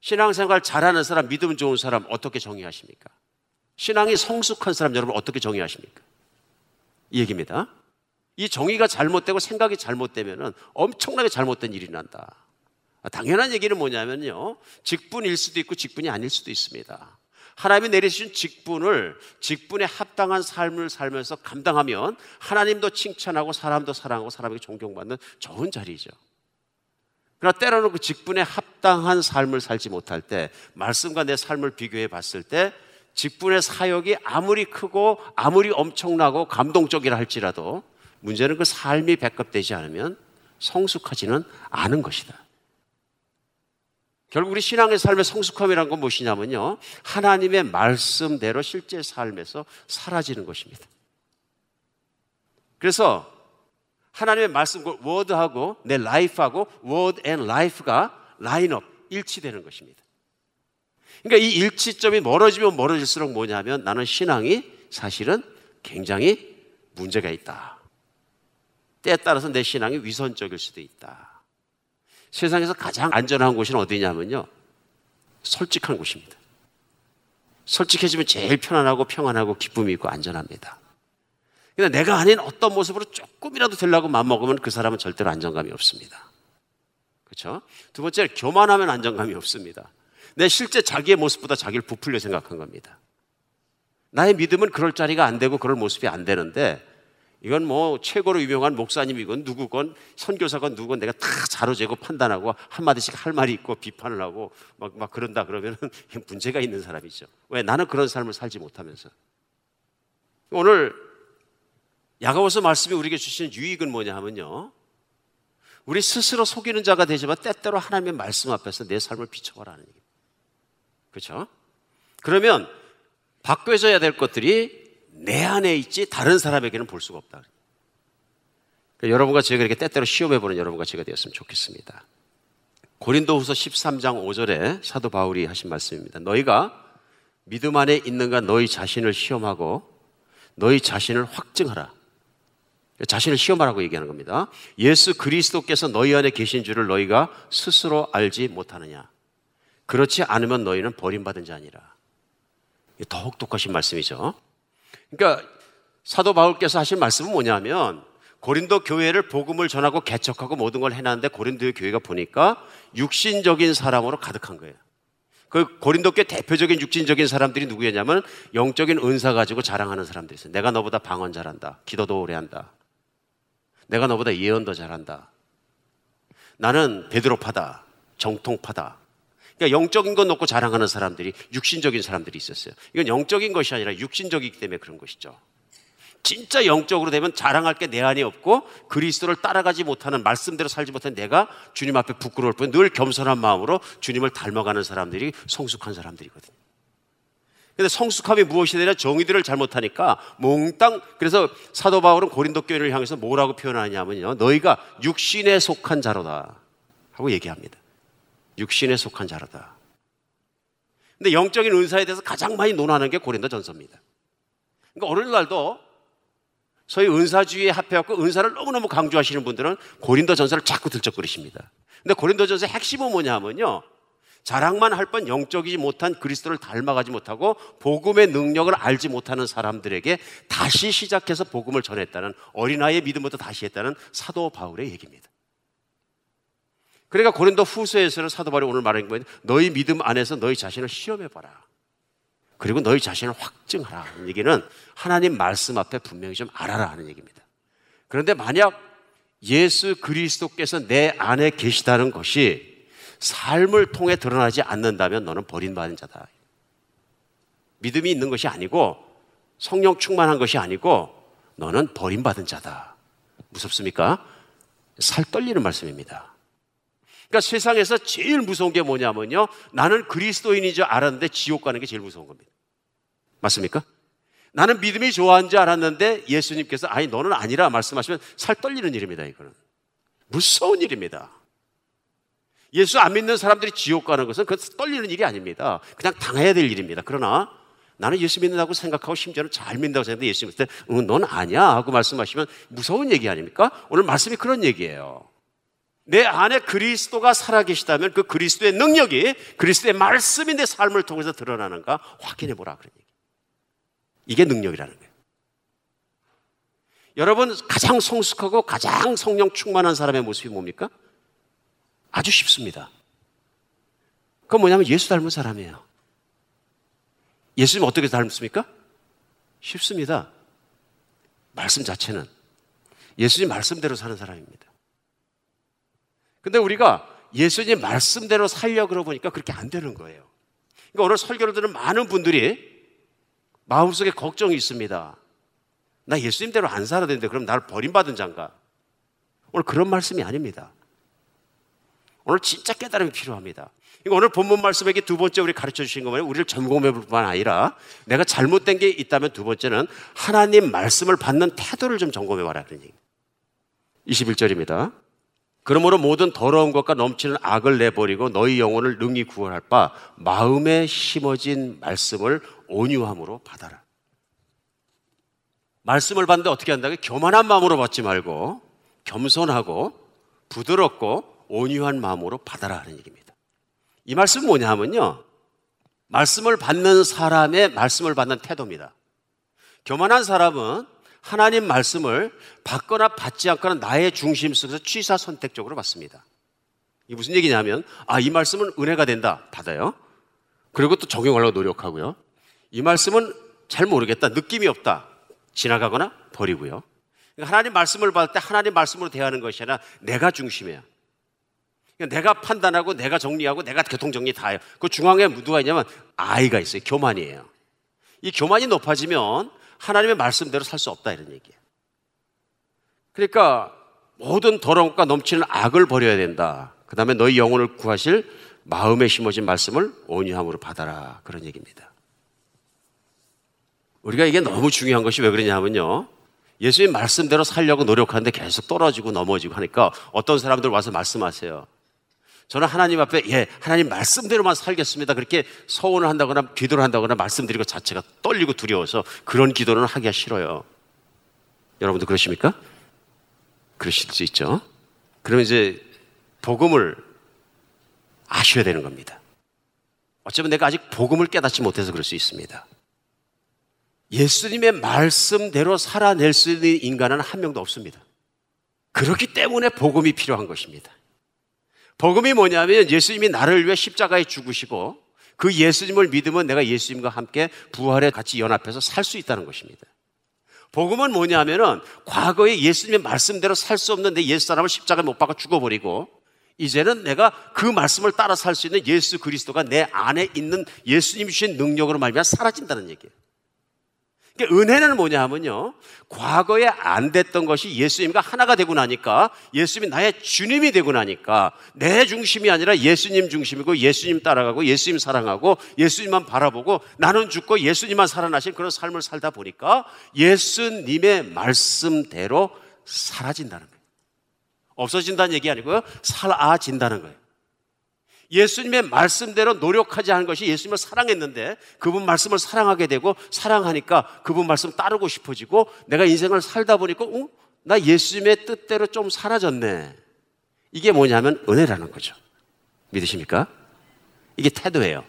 신앙생활 잘하는 사람, 믿음 좋은 사람 어떻게 정의하십니까? 신앙이 성숙한 사람 여러분 어떻게 정의하십니까? 이 얘기입니다. 이 정의가 잘못되고 생각이 잘못되면 엄청나게 잘못된 일이 난다. 당연한 얘기는 뭐냐면요. 직분일 수도 있고 직분이 아닐 수도 있습니다. 하나님이 내리신 직분을 직분에 합당한 삶을 살면서 감당하면 하나님도 칭찬하고 사람도 사랑하고 사람에게 존경받는 좋은 자리죠. 그러나 때로는 그 직분에 합당한 삶을 살지 못할 때 말씀과 내 삶을 비교해 봤을 때 직분의 사역이 아무리 크고 아무리 엄청나고 감동적이라 할지라도 문제는 그 삶이 백업되지 않으면 성숙하지는 않은 것이다. 결국 우리 신앙의 삶의 성숙함이란 건 무엇이냐면요. 하나님의 말씀대로 실제 삶에서 살아지는 것입니다. 그래서 하나님의 말씀, 워드하고 내 라이프하고 워드 앤 라이프가 라인업, 일치되는 것입니다. 그러니까 이 일치점이 멀어지면 멀어질수록 뭐냐면 나는 신앙이 사실은 굉장히 문제가 있다. 때에 따라서 내 신앙이 위선적일 수도 있다. 세상에서 가장 안전한 곳은 어디냐면요. 솔직한 곳입니다. 솔직해지면 제일 편안하고 평안하고 기쁨이 있고 안전합니다. 근데 내가 아닌 어떤 모습으로 조금이라도 되려고 마음먹으면 그 사람은 절대로 안정감이 없습니다. 그렇죠? 두 번째, 교만하면 안정감이 없습니다. 내 실제 자기의 모습보다 자기를 부풀려 생각한 겁니다. 나의 믿음은 그럴 자리가 안 되고 그럴 모습이 안 되는데 이건 뭐 최고로 유명한 목사님이건 누구건 선교사건 누구건 내가 다 자로재고 판단하고 한마디씩 할 말이 있고 비판을 하고 막, 막 그런다 그러면 문제가 있는 사람이죠. 왜? 나는 그런 삶을 살지 못하면서. 오늘 야가워서 말씀이 우리에게 주시는 유익은 뭐냐 하면요. 우리 스스로 속이는 자가 되지만 때때로 하나님의 말씀 앞에서 내 삶을 비춰보라는 얘기입니다. 그렇죠? 그러면 바꿔져야 될 것들이 내 안에 있지 다른 사람에게는 볼 수가 없다. 그러니까 여러분과 제가 이렇게 때때로 시험해보는 여러분과 제가 되었으면 좋겠습니다. 고린도후서 13장 5절에 사도 바울이 하신 말씀입니다. 너희가 믿음 안에 있는가 너희 자신을 시험하고 너희 자신을 확증하라. 자신을 시험하라고 얘기하는 겁니다. 예수 그리스도께서 너희 안에 계신 줄을 너희가 스스로 알지 못하느냐. 그렇지 않으면 너희는 버림받은 자니라. 더욱 독하신 말씀이죠. 그러니까 사도 바울께서 하신 말씀은 뭐냐면 고린도 교회를 복음을 전하고 개척하고 모든 걸 해놨는데 고린도의 교회가 보니까 육신적인 사람으로 가득한 거예요. 그 고린도교 대표적인 육신적인 사람들이 누구였냐면 영적인 은사 가지고 자랑하는 사람들이 있어요. 내가 너보다 방언 잘한다. 기도도 오래 한다. 내가 너보다 예언도 잘한다. 나는 베드로파다. 정통파다. 그러니까 영적인 것 놓고 자랑하는 사람들이 육신적인 사람들이 있었어요. 이건 영적인 것이 아니라 육신적이기 때문에 그런 것이죠. 진짜 영적으로 되면 자랑할 게 내 안에 없고 그리스도를 따라가지 못하는 말씀대로 살지 못한 내가 주님 앞에 부끄러울 뿐 늘 겸손한 마음으로 주님을 닮아가는 사람들이 성숙한 사람들이거든요. 근데 성숙함이 무엇이 되냐? 정의들을 잘못하니까 몽땅 그래서 사도 바울은 고린도 교회를 향해서 뭐라고 표현하냐면요. 너희가 육신에 속한 자로다 하고 얘기합니다. 육신에 속한 자로다. 근데 영적인 은사에 대해서 가장 많이 논하는 게 고린도 전서입니다. 그러니까 오늘날도 소위 은사주의에 합해갖고 은사를 너무너무 강조하시는 분들은 고린도 전서를 자꾸 들적거리십니다. 근데 고린도 전서의 핵심은 뭐냐 하면요. 자랑만 할 뻔 영적이지 못한 그리스도를 닮아가지 못하고 복음의 능력을 알지 못하는 사람들에게 다시 시작해서 복음을 전했다는 어린아이의 믿음부터 다시 했다는 사도 바울의 얘기입니다. 그러니까 고린도 후서에서는 사도 바울이 오늘 말하는 거예요. 너희 믿음 안에서 너희 자신을 시험해 봐라. 그리고 너희 자신을 확증하라. 는 얘기는 하나님 말씀 앞에 분명히 좀 알아라 하는 얘기입니다. 그런데 만약 예수 그리스도께서 내 안에 계시다는 것이 삶을 통해 드러나지 않는다면 너는 버림받은 자다. 믿음이 있는 것이 아니고 성령 충만한 것이 아니고 너는 버림받은 자다. 무섭습니까? 살 떨리는 말씀입니다. 그러니까 세상에서 제일 무서운 게 뭐냐면요. 나는 그리스도인인 줄 알았는데 지옥 가는 게 제일 무서운 겁니다. 맞습니까? 나는 믿음이 좋아하는 줄 알았는데 예수님께서 아니 너는 아니라 말씀하시면 살 떨리는 일입니다. 이거는 무서운 일입니다. 예수 안 믿는 사람들이 지옥 가는 것은 그 떨리는 일이 아닙니다. 그냥 당해야 될 일입니다. 그러나 나는 예수 믿는다고 생각하고 심지어는 잘 믿는다고 생각하는데 예수 믿을 때, 응, 넌 아니야. 하고 말씀하시면 무서운 얘기 아닙니까? 오늘 말씀이 그런 얘기예요. 내 안에 그리스도가 살아계시다면 그 그리스도의 능력이 그리스도의 말씀이 내 삶을 통해서 드러나는가 확인해 보라. 그런 얘기. 이게 능력이라는 거예요. 여러분, 가장 성숙하고 가장 성령 충만한 사람의 모습이 뭡니까? 아주 쉽습니다. 그건 뭐냐면 예수 닮은 사람이에요. 예수님 어떻게 닮습니까? 쉽습니다. 말씀 자체는. 예수님 말씀대로 사는 사람입니다. 근데 우리가 예수님 말씀대로 살려 그러 보니까 그렇게 안 되는 거예요. 그러니까 오늘 설교를 들은 많은 분들이 마음속에 걱정이 있습니다. 나 예수님대로 안 살아야 되는데 그럼 나를 버림받은 장가? 오늘 그런 말씀이 아닙니다. 오늘 진짜 깨달음이 필요합니다. 오늘 본문 말씀에게 두 번째 우리 가르쳐 주신 거면 우리를 볼 뿐만 아니라 내가 잘못된 게 있다면 두 번째는 하나님 말씀을 받는 태도를 좀 점검해 봐라. 그런 얘기. 21절입니다. 그러므로 모든 더러운 것과 넘치는 악을 내버리고 너희 영혼을 능히 구원할 바 마음에 심어진 말씀을 온유함으로 받아라. 말씀을 받는데 어떻게 한다고? 교만한 마음으로 받지 말고 겸손하고 부드럽고 온유한 마음으로 받아라 하는 얘기입니다. 이 말씀은 뭐냐 하면요. 말씀을 받는 사람의 말씀을 받는 태도입니다. 교만한 사람은 하나님 말씀을 받거나 받지 않거나 나의 중심 속에서 취사 선택적으로 받습니다. 이 무슨 얘기냐면, 아, 이 말씀은 은혜가 된다. 받아요. 그리고 또 적용하려고 노력하고요. 이 말씀은 잘 모르겠다. 느낌이 없다. 지나가거나 버리고요. 그러니까 하나님 말씀을 받을 때 하나님 말씀으로 대하는 것이 아니라 내가 중심이야. 그러니까 내가 판단하고 내가 정리하고 내가 교통정리 다 해요. 그 중앙에 누가 있냐면 아이가 있어요. 교만이에요. 이 교만이 높아지면 하나님의 말씀대로 살 수 없다 이런 얘기예요. 그러니까 모든 더러운 것과 넘치는 악을 버려야 된다. 그 다음에 너희 영혼을 구하실 마음에 심어진 말씀을 온유함으로 받아라. 그런 얘기입니다. 우리가 이게 너무 중요한 것이 왜 그러냐면요. 예수님 말씀대로 살려고 노력하는데 계속 떨어지고 넘어지고 하니까 어떤 사람들 와서 말씀하세요. 저는 하나님 앞에 예, 하나님 말씀대로만 살겠습니다. 그렇게 서원을 한다거나 기도를 한다거나 말씀드리고 자체가 떨리고 두려워서 그런 기도는 하기가 싫어요. 여러분도 그러십니까? 그러실 수 있죠. 그러면 이제 복음을 아셔야 되는 겁니다. 어쩌면 내가 아직 복음을 깨닫지 못해서 그럴 수 있습니다. 예수님의 말씀대로 살아낼 수 있는 인간은 한 명도 없습니다. 그렇기 때문에 복음이 필요한 것입니다. 복음이 뭐냐면 예수님이 나를 위해 십자가에 죽으시고 그 예수님을 믿으면 내가 예수님과 함께 부활에 같이 연합해서 살 수 있다는 것입니다. 복음은 뭐냐면은 과거에 예수님의 말씀대로 살 수 없는 내 예수 사람을 십자가에 못 박아 죽어버리고 이제는 내가 그 말씀을 따라 살 수 있는 예수 그리스도가 내 안에 있는 예수님 주신 능력으로 말미암아 사라진다는 얘기예요. 그러니까 은혜는 뭐냐 하면요. 과거에 안 됐던 것이 예수님과 하나가 되고 나니까 예수님이 나의 주님이 되고 나니까 내 중심이 아니라 예수님 중심이고 예수님 따라가고 예수님 사랑하고 예수님만 바라보고 나는 죽고 예수님만 살아나신 그런 삶을 살다 보니까 예수님의 말씀대로 사라진다는 거예요. 없어진다는 얘기 아니고요. 사라진다는 거예요. 예수님의 말씀대로 노력하지 않은 것이 예수님을 사랑했는데 그분 말씀을 사랑하게 되고 사랑하니까 그분 말씀 따르고 싶어지고 내가 인생을 살다 보니까 어? 나 예수님의 뜻대로 좀 사라졌네. 이게 뭐냐면 은혜라는 거죠. 믿으십니까? 이게 태도예요.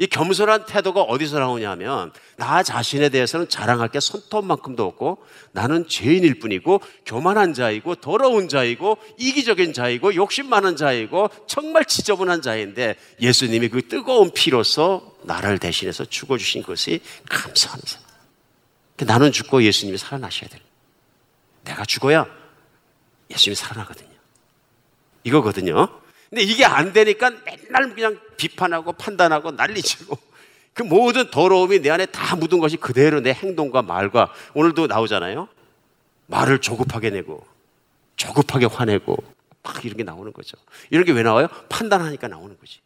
이 겸손한 태도가 어디서 나오냐면 나 자신에 대해서는 자랑할 게 손톱만큼도 없고 나는 죄인일 뿐이고 교만한 자이고 더러운 자이고 이기적인 자이고 욕심 많은 자이고 정말 지저분한 자인데 예수님이 그 뜨거운 피로서 나를 대신해서 죽어 주신 것이 감사한 사 나는 죽고 예수님이 살아나셔야 돼요. 내가 죽어야 예수님이 살아나거든요. 이거거든요. 근데 이게 안 되니까 맨날 그냥 비판하고 판단하고 난리치고 그 모든 더러움이 내 안에 다 묻은 것이 그대로 내 행동과 말과 오늘도 나오잖아요. 말을 조급하게 내고 조급하게 화내고 막 이런 게 나오는 거죠. 이런 게 왜 나와요? 판단하니까 나오는 거지.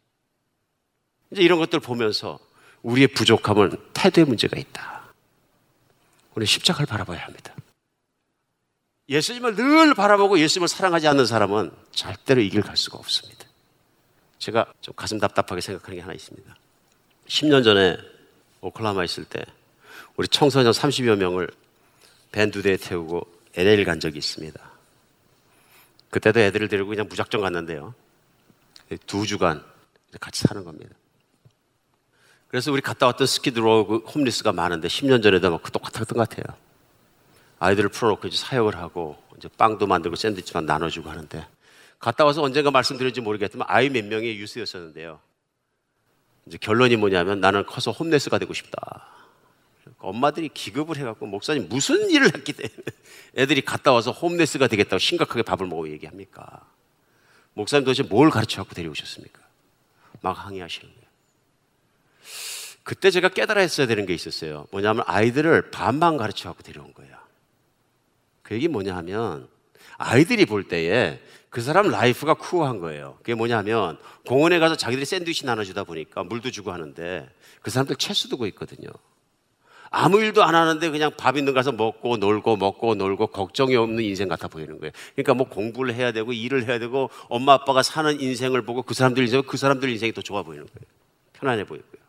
이제 이런 것들 보면서 우리의 부족함은 태도의 문제가 있다. 우리 십자가를 바라봐야 합니다. 예수님을 늘 바라보고 예수님을 사랑하지 않는 사람은 절대로 이 길 갈 수가 없습니다. 제가 좀 가슴 답답하게 생각하는 게 하나 있습니다. 10년 전에 오클라마 있을 때 우리 청소년 30여 명을 밴 두 대에 태우고 LA를 간 적이 있습니다. 그때도 애들을 데리고 그냥 무작정 갔는데요. 두 주간 같이 사는 겁니다. 그래서 우리 갔다 왔던 스키드로그 홈리스가 많은데 10년 전에도 막 똑같았던 것 같아요. 아이들을 풀어놓고 이제 사역을 하고 이제 빵도 만들고 샌드위치만 나눠주고 하는데 갔다 와서 언젠가 말씀드렸지 모르겠지만 아이 몇 명의 유스였었는데요. 이제 결론이 뭐냐면 나는 커서 홈레스가 되고 싶다. 그러니까 엄마들이 기급을 해갖고 목사님 무슨 일을 했기 때문에 애들이 갔다 와서 홈레스가 되겠다고 심각하게 밥을 먹고 얘기합니까? 목사님 도대체 뭘 가르쳐 갖고 데려오셨습니까? 막 항의하시는 거예요. 그때 제가 깨달아 했어야 되는 게 있었어요. 뭐냐면 아이들을 반만 가르쳐 갖고 데려온 거예요. 그 얘기 뭐냐 하면 아이들이 볼 때에 그 사람 life가 cool한 거예요. 그게 뭐냐면 공원에 가서 자기들이 샌드위치 나눠주다 보니까 물도 주고 하는데 그 사람들 체스 두고 있거든요. 아무 일도 안 하는데 그냥 밥 있는 가서 먹고 놀고 먹고 놀고 걱정이 없는 인생 같아 보이는 거예요. 그러니까 뭐 공부를 해야 되고 일을 해야 되고 엄마 아빠가 사는 인생을 보고 그 사람들 인생 그 사람들 인생이 더 좋아 보이는 거예요. 편안해 보이고요.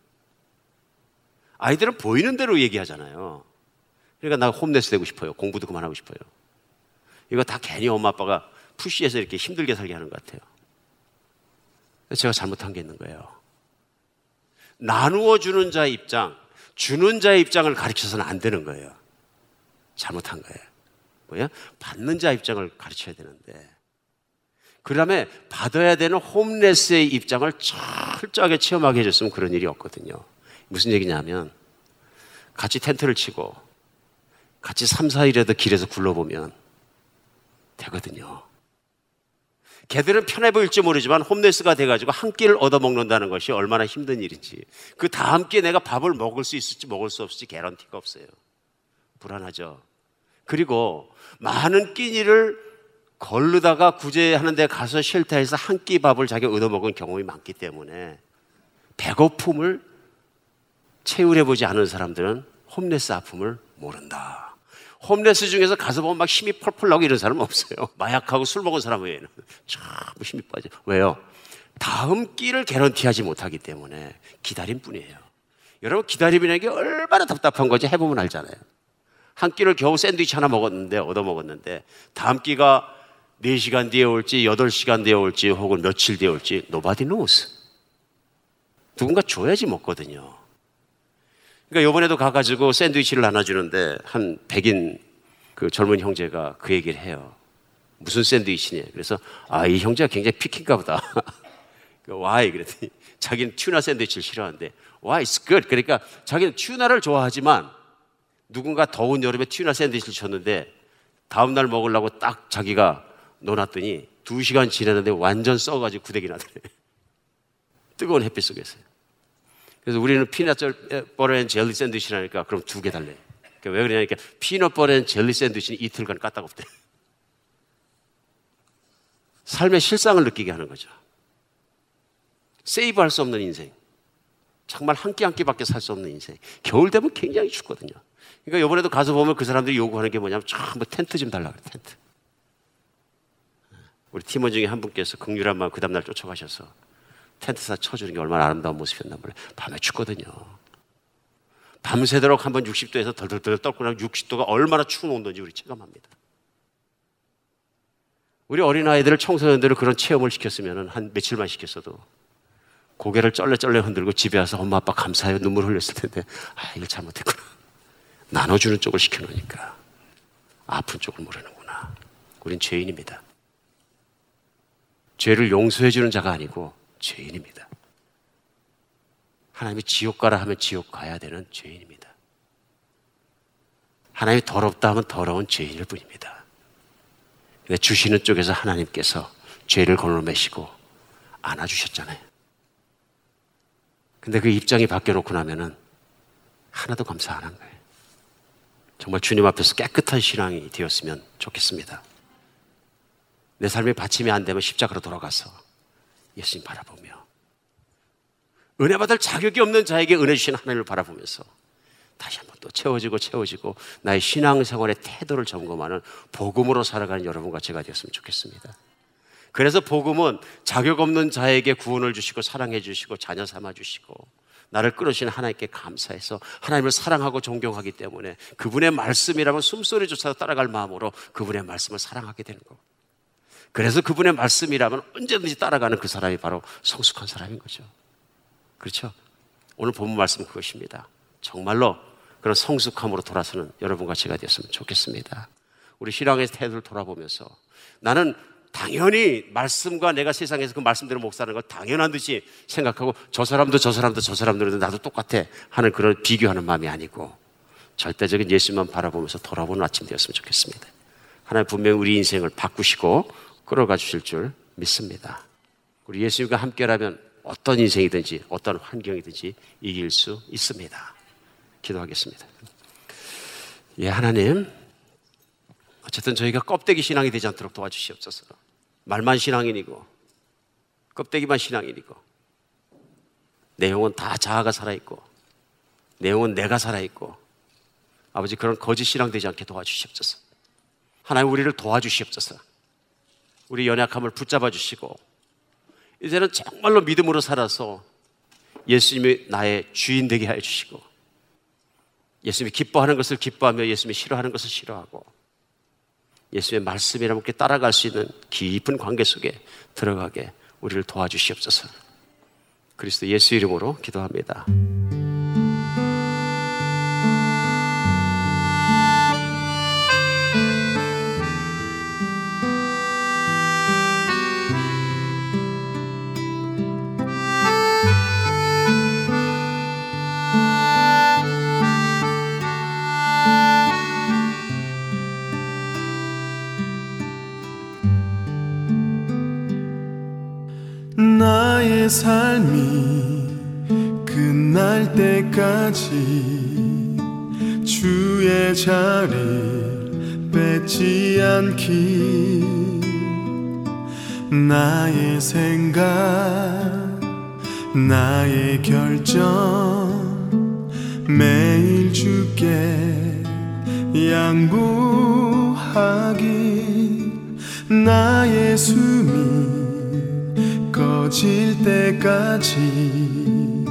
아이들은 보이는 대로 얘기하잖아요. 그러니까 나 홈레스 되고 싶어요. 공부도 그만하고 싶어요. 이거 다 괜히 엄마 아빠가 푸시해서 이렇게 힘들게 살게 하는 것 같아요. 제가 잘못한 게 있는 거예요. 나누어 주는 자의 입장, 주는 자의 입장을 가르쳐서는 안 되는 거예요. 잘못한 거예요. 뭐야? 받는 자 입장을 가르쳐야 되는데. 그 다음에 받아야 되는 홈레스의 입장을 철저하게 체험하게 해줬으면 그런 일이 없거든요. 무슨 얘기냐면, 같이 텐트를 치고, 같이 3, 4일에도 길에서 굴러보면 되거든요. 걔들은 편해 보일지 모르지만 홈레스가 돼가지고 한 끼를 얻어먹는다는 것이 얼마나 힘든 일인지 그 다음 끼에 내가 밥을 먹을 수 있을지 먹을 수 없을지 개런티가 없어요. 불안하죠. 그리고 많은 끼니를 걸르다가 구제하는 데 가서 쉘터에서 한 끼 밥을 자기가 얻어먹은 경험이 많기 때문에 배고픔을 채울해보지 않은 사람들은 홈레스 아픔을 모른다. 홈레스 중에서 가서 보면 막 힘이 펄펄 나고 이런 사람은 없어요. 마약하고 술 먹은 사람 외에는. 참 힘이 빠져. 왜요? 다음 끼를 개런티하지 못하기 때문에 기다림 뿐이에요. 여러분, 기다림이라는 게 얼마나 답답한 건지 해보면 알잖아요. 한 끼를 겨우 샌드위치 하나 먹었는데, 얻어 먹었는데, 다음 끼가 4시간 뒤에 올지, 8시간 뒤에 올지, 혹은 며칠 뒤에 올지, nobody knows. 누군가 줘야지 먹거든요. 그러니까 요번에도 가가지고 샌드위치를 나눠주는데 한 백인 그 젊은 형제가 그 얘기를 해요. 무슨 샌드위치냐. 그래서 아, 이 형제가 굉장히 피킹가 보다. why 그랬더니 자기는 tuna 샌드위치를 싫어하는데 why it's good. 그러니까 자기는 tuna를 좋아하지만 누군가 더운 여름에 tuna 샌드위치를 줬는데 다음날 먹으려고 딱 자기가 넣어놨더니 두 시간 지났는데 완전 썩어가지고 구데기 나더래. 뜨거운 햇빛 속에서요. 그래서 우리는 peanut butter and jelly 샌드위치라니까 그럼 두 개 달래. 그러니까 왜 그러냐니까 peanut butter jelly 샌드위치는 이틀간 까딱 없대. 삶의 실상을 느끼게 하는 거죠. 세이브할 수 없는 인생. 정말 한 끼 한 끼밖에 살 수 없는 인생. 겨울 되면 굉장히 춥거든요. 그러니까 이번에도 가서 보면 그 사람들이 요구하는 게 뭐냐면 전부 텐트 좀 달라 그래, 텐트. 우리 팀원 중에 한 분께서 극률한 마음 그 다음날 쫓아가셔서 텐트사 쳐주는 게 얼마나 아름다운 모습이었나 몰라. 밤에 춥거든요. 밤새도록 한번 60도에서 덜덜덜 떨고 나면 60도가 얼마나 추운 온도인지 우리 체감합니다. 우리 어린아이들을 청소년들을 그런 체험을 시켰으면 한 며칠만 시켰어도 고개를 쩔레쩔레 흔들고 집에 와서 엄마 아빠 감사해요 눈물 흘렸을 텐데 아 이걸 잘못했구나 나눠주는 쪽을 시켜놓으니까 아픈 쪽을 모르는구나 우린 죄인입니다 죄를 용서해주는 자가 아니고 죄인입니다 하나님이 지옥 가라 하면 지옥 가야 되는 죄인입니다 하나님이 더럽다 하면 더러운 죄인일 뿐입니다 근데 주시는 쪽에서 하나님께서 죄를 걸러매시고 안아주셨잖아요 근데 그 입장이 바뀌어놓고 나면은 하나도 감사 안 한 거예요. 정말 주님 앞에서 깨끗한 신앙이 되었으면 좋겠습니다. 내 삶이 받침이 안 되면 십자가로 돌아가서 예수님 바라보며 은혜 받을 자격이 없는 자에게 은혜 주신 하나님을 바라보면서 다시 한번 또 채워지고 채워지고 나의 신앙생활의 태도를 점검하는 복음으로 살아가는 여러분과 제가 되었으면 좋겠습니다. 그래서 복음은 자격 없는 자에게 구원을 주시고 사랑해 주시고 자녀 삼아 주시고 나를 끌으신 하나님께 감사해서 하나님을 사랑하고 존경하기 때문에 그분의 말씀이라면 숨소리조차 따라갈 마음으로 그분의 말씀을 사랑하게 되는 거고 그래서 그분의 말씀이라면 언제든지 따라가는 그 사람이 바로 성숙한 사람인 거죠. 그렇죠? 오늘 본문 말씀 그것입니다. 정말로 그런 성숙함으로 돌아서는 여러분과 제가 되었으면 좋겠습니다. 우리 신앙의 태도를 돌아보면서 나는 당연히 말씀과 내가 세상에서 그 말씀대로 목사하는 걸 당연한 듯이 생각하고 저 사람도 저 사람도 저 사람들도 나도 똑같아 하는 그런 비교하는 마음이 아니고 절대적인 예수만 바라보면서 돌아보는 아침 되었으면 좋겠습니다. 하나님 분명히 우리 인생을 바꾸시고 끌어가 주실 줄 믿습니다. 우리 예수님과 함께라면 어떤 인생이든지 어떤 환경이든지 이길 수 있습니다. 기도하겠습니다. 예, 하나님. 어쨌든 저희가 껍데기 신앙이 되지 않도록 도와주시옵소서. 말만 신앙인이고 껍데기만 신앙인이고 내용은 다 자아가 살아있고 내용은 내가 살아있고 아버지 그런 거짓 신앙 되지 않게 도와주시옵소서. 하나님 우리를 도와주시옵소서. 우리 연약함을 붙잡아 주시고 이제는 정말로 믿음으로 살아서 예수님이 나의 주인 되게 해 주시고 예수님이 기뻐하는 것을 기뻐하며 예수님이 싫어하는 것을 싫어하고 예수의 말씀이라 함께 따라갈 수 있는 깊은 관계 속에 들어가게 우리를 도와주시옵소서. 그리스도 예수 이름으로 기도합니다. 삶이 끝날 때까지 주의 자리를 뺏지 않기. 나의 생각 나의 결정 매일 주께 양보하기. 나의 숨이 꺼질 때까지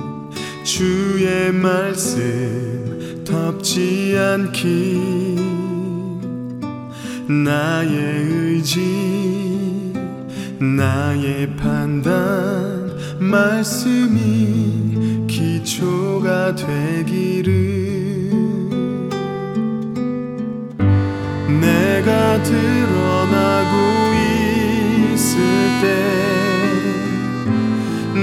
주의 말씀 덮지 않기. 나의 의지 나의 판단 말씀이 기초가 되기를. 내가 드러나고 있을 때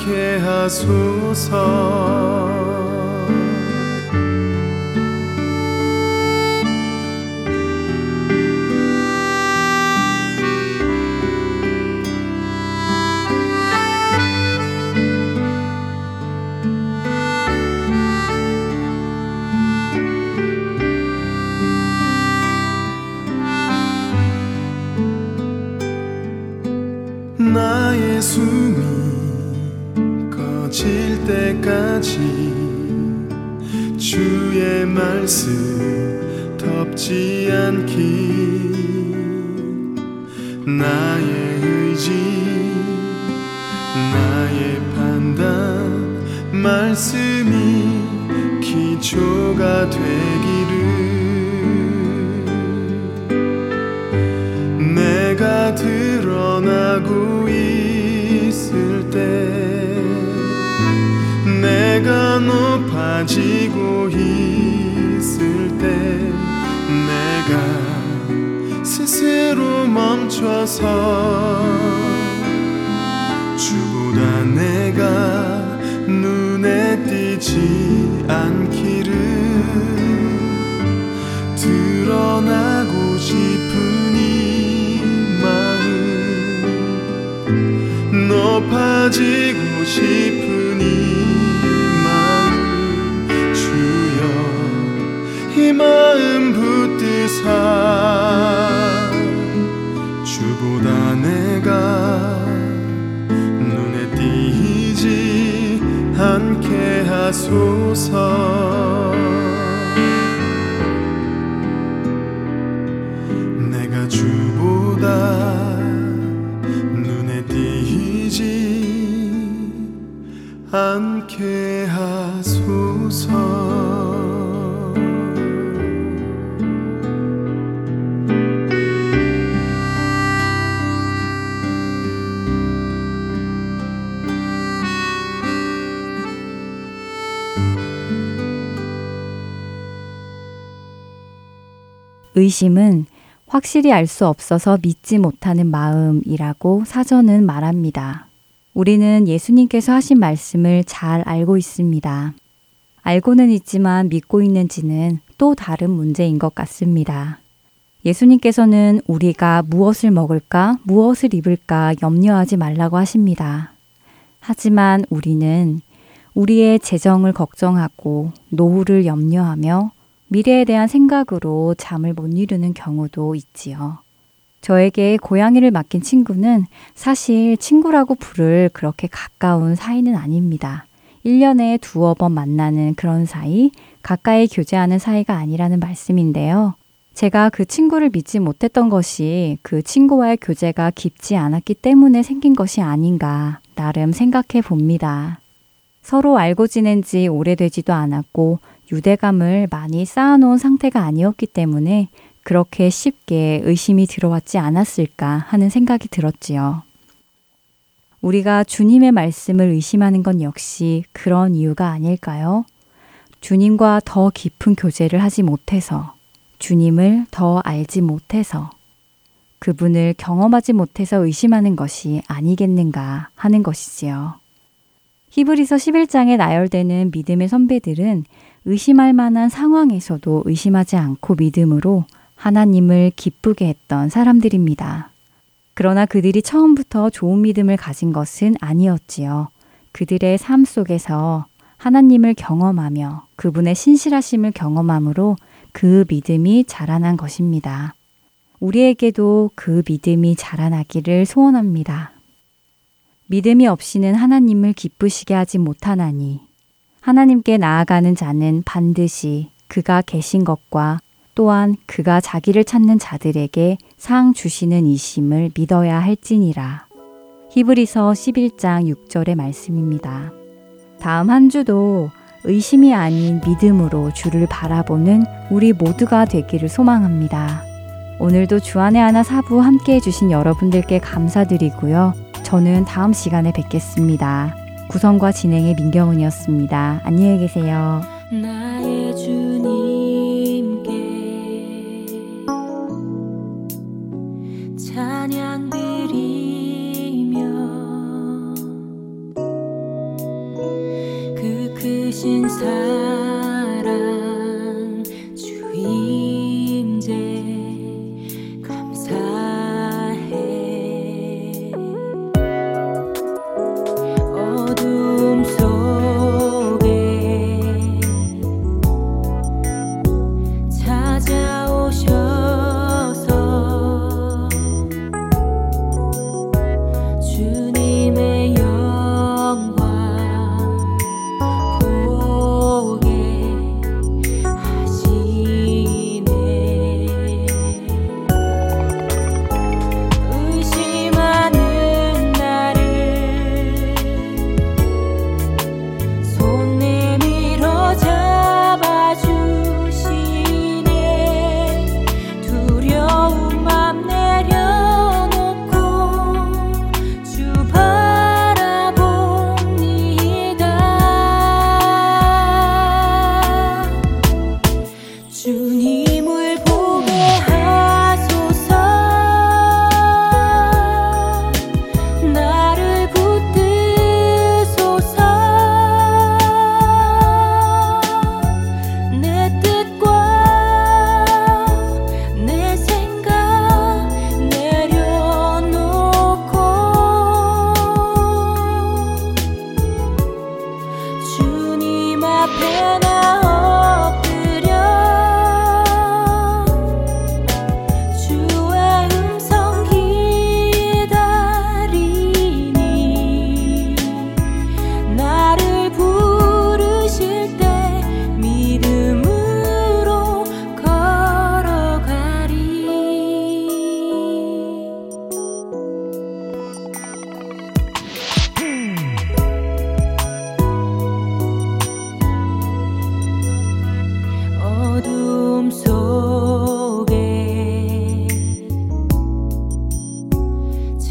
않게 하소서 멈춰서 주보다 내가 눈에 띄지 않기를 드러나고 싶은 이 마음 높아지고 싶은 이 마음 주여 이 마음 하소서. 내가 주보다 눈에 띄지 않게 하소서 의심은 확실히 알 수 없어서 믿지 못하는 마음이라고 사전은 말합니다. 우리는 예수님께서 하신 말씀을 잘 알고 있습니다. 알고는 있지만 믿고 있는지는 또 다른 문제인 것 같습니다. 예수님께서는 우리가 무엇을 먹을까, 무엇을 입을까 염려하지 말라고 하십니다. 하지만 우리는 우리의 재정을 걱정하고 노후를 염려하며 미래에 대한 생각으로 잠을 못 이루는 경우도 있지요. 저에게 고양이를 맡긴 친구는 사실 친구라고 부를 그렇게 가까운 사이는 아닙니다. 1년에 두어 번 만나는 그런 사이, 가까이 교제하는 사이가 아니라는 말씀인데요. 제가 그 친구를 믿지 못했던 것이 그 친구와의 교제가 깊지 않았기 때문에 생긴 것이 아닌가, 나름 생각해 봅니다. 서로 알고 지낸 지 오래되지도 않았고, 유대감을 많이 쌓아놓은 상태가 아니었기 때문에 그렇게 쉽게 의심이 들어왔지 않았을까 하는 생각이 들었지요. 우리가 주님의 말씀을 의심하는 건 역시 그런 이유가 아닐까요? 주님과 더 깊은 교제를 하지 못해서, 주님을 더 알지 못해서, 그분을 경험하지 못해서 의심하는 것이 아니겠는가 하는 것이지요. 히브리서 11장에 나열되는 믿음의 선배들은 의심할 만한 상황에서도 의심하지 않고 믿음으로 하나님을 기쁘게 했던 사람들입니다. 그러나 그들이 처음부터 좋은 믿음을 가진 것은 아니었지요. 그들의 삶 속에서 하나님을 경험하며 그분의 신실하심을 경험함으로 그 믿음이 자라난 것입니다. 우리에게도 그 믿음이 자라나기를 소원합니다. 믿음이 없이는 하나님을 기쁘시게 하지 못하나니 하나님께 나아가는 자는 반드시 그가 계신 것과 또한 그가 자기를 찾는 자들에게 상 주시는 이심을 믿어야 할지니라. 히브리서 11장 6절의 말씀입니다. 다음 한 주도 의심이 아닌 믿음으로 주를 바라보는 우리 모두가 되기를 소망합니다. 오늘도 주안의 하나 사부 함께 해주신 여러분들께 감사드리고요. 저는 다음 시간에 뵙겠습니다. 구성과 진행의 민경훈이었습니다. 안녕히 계세요. 신사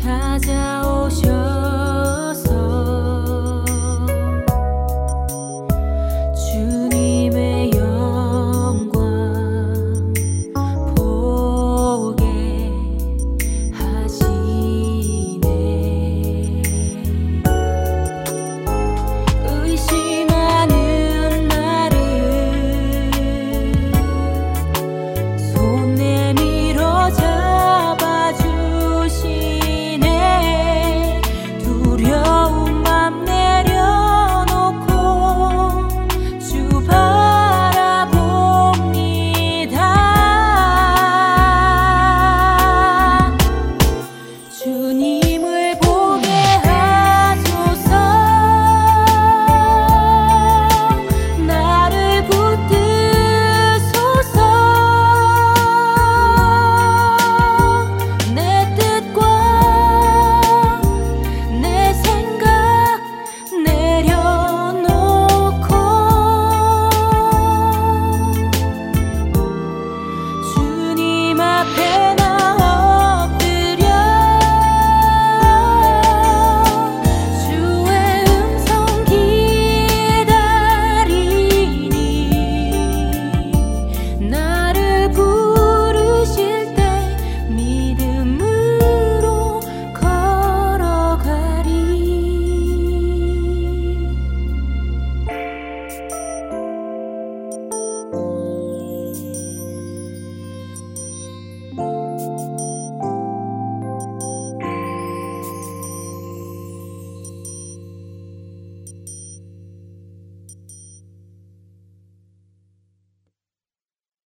她渐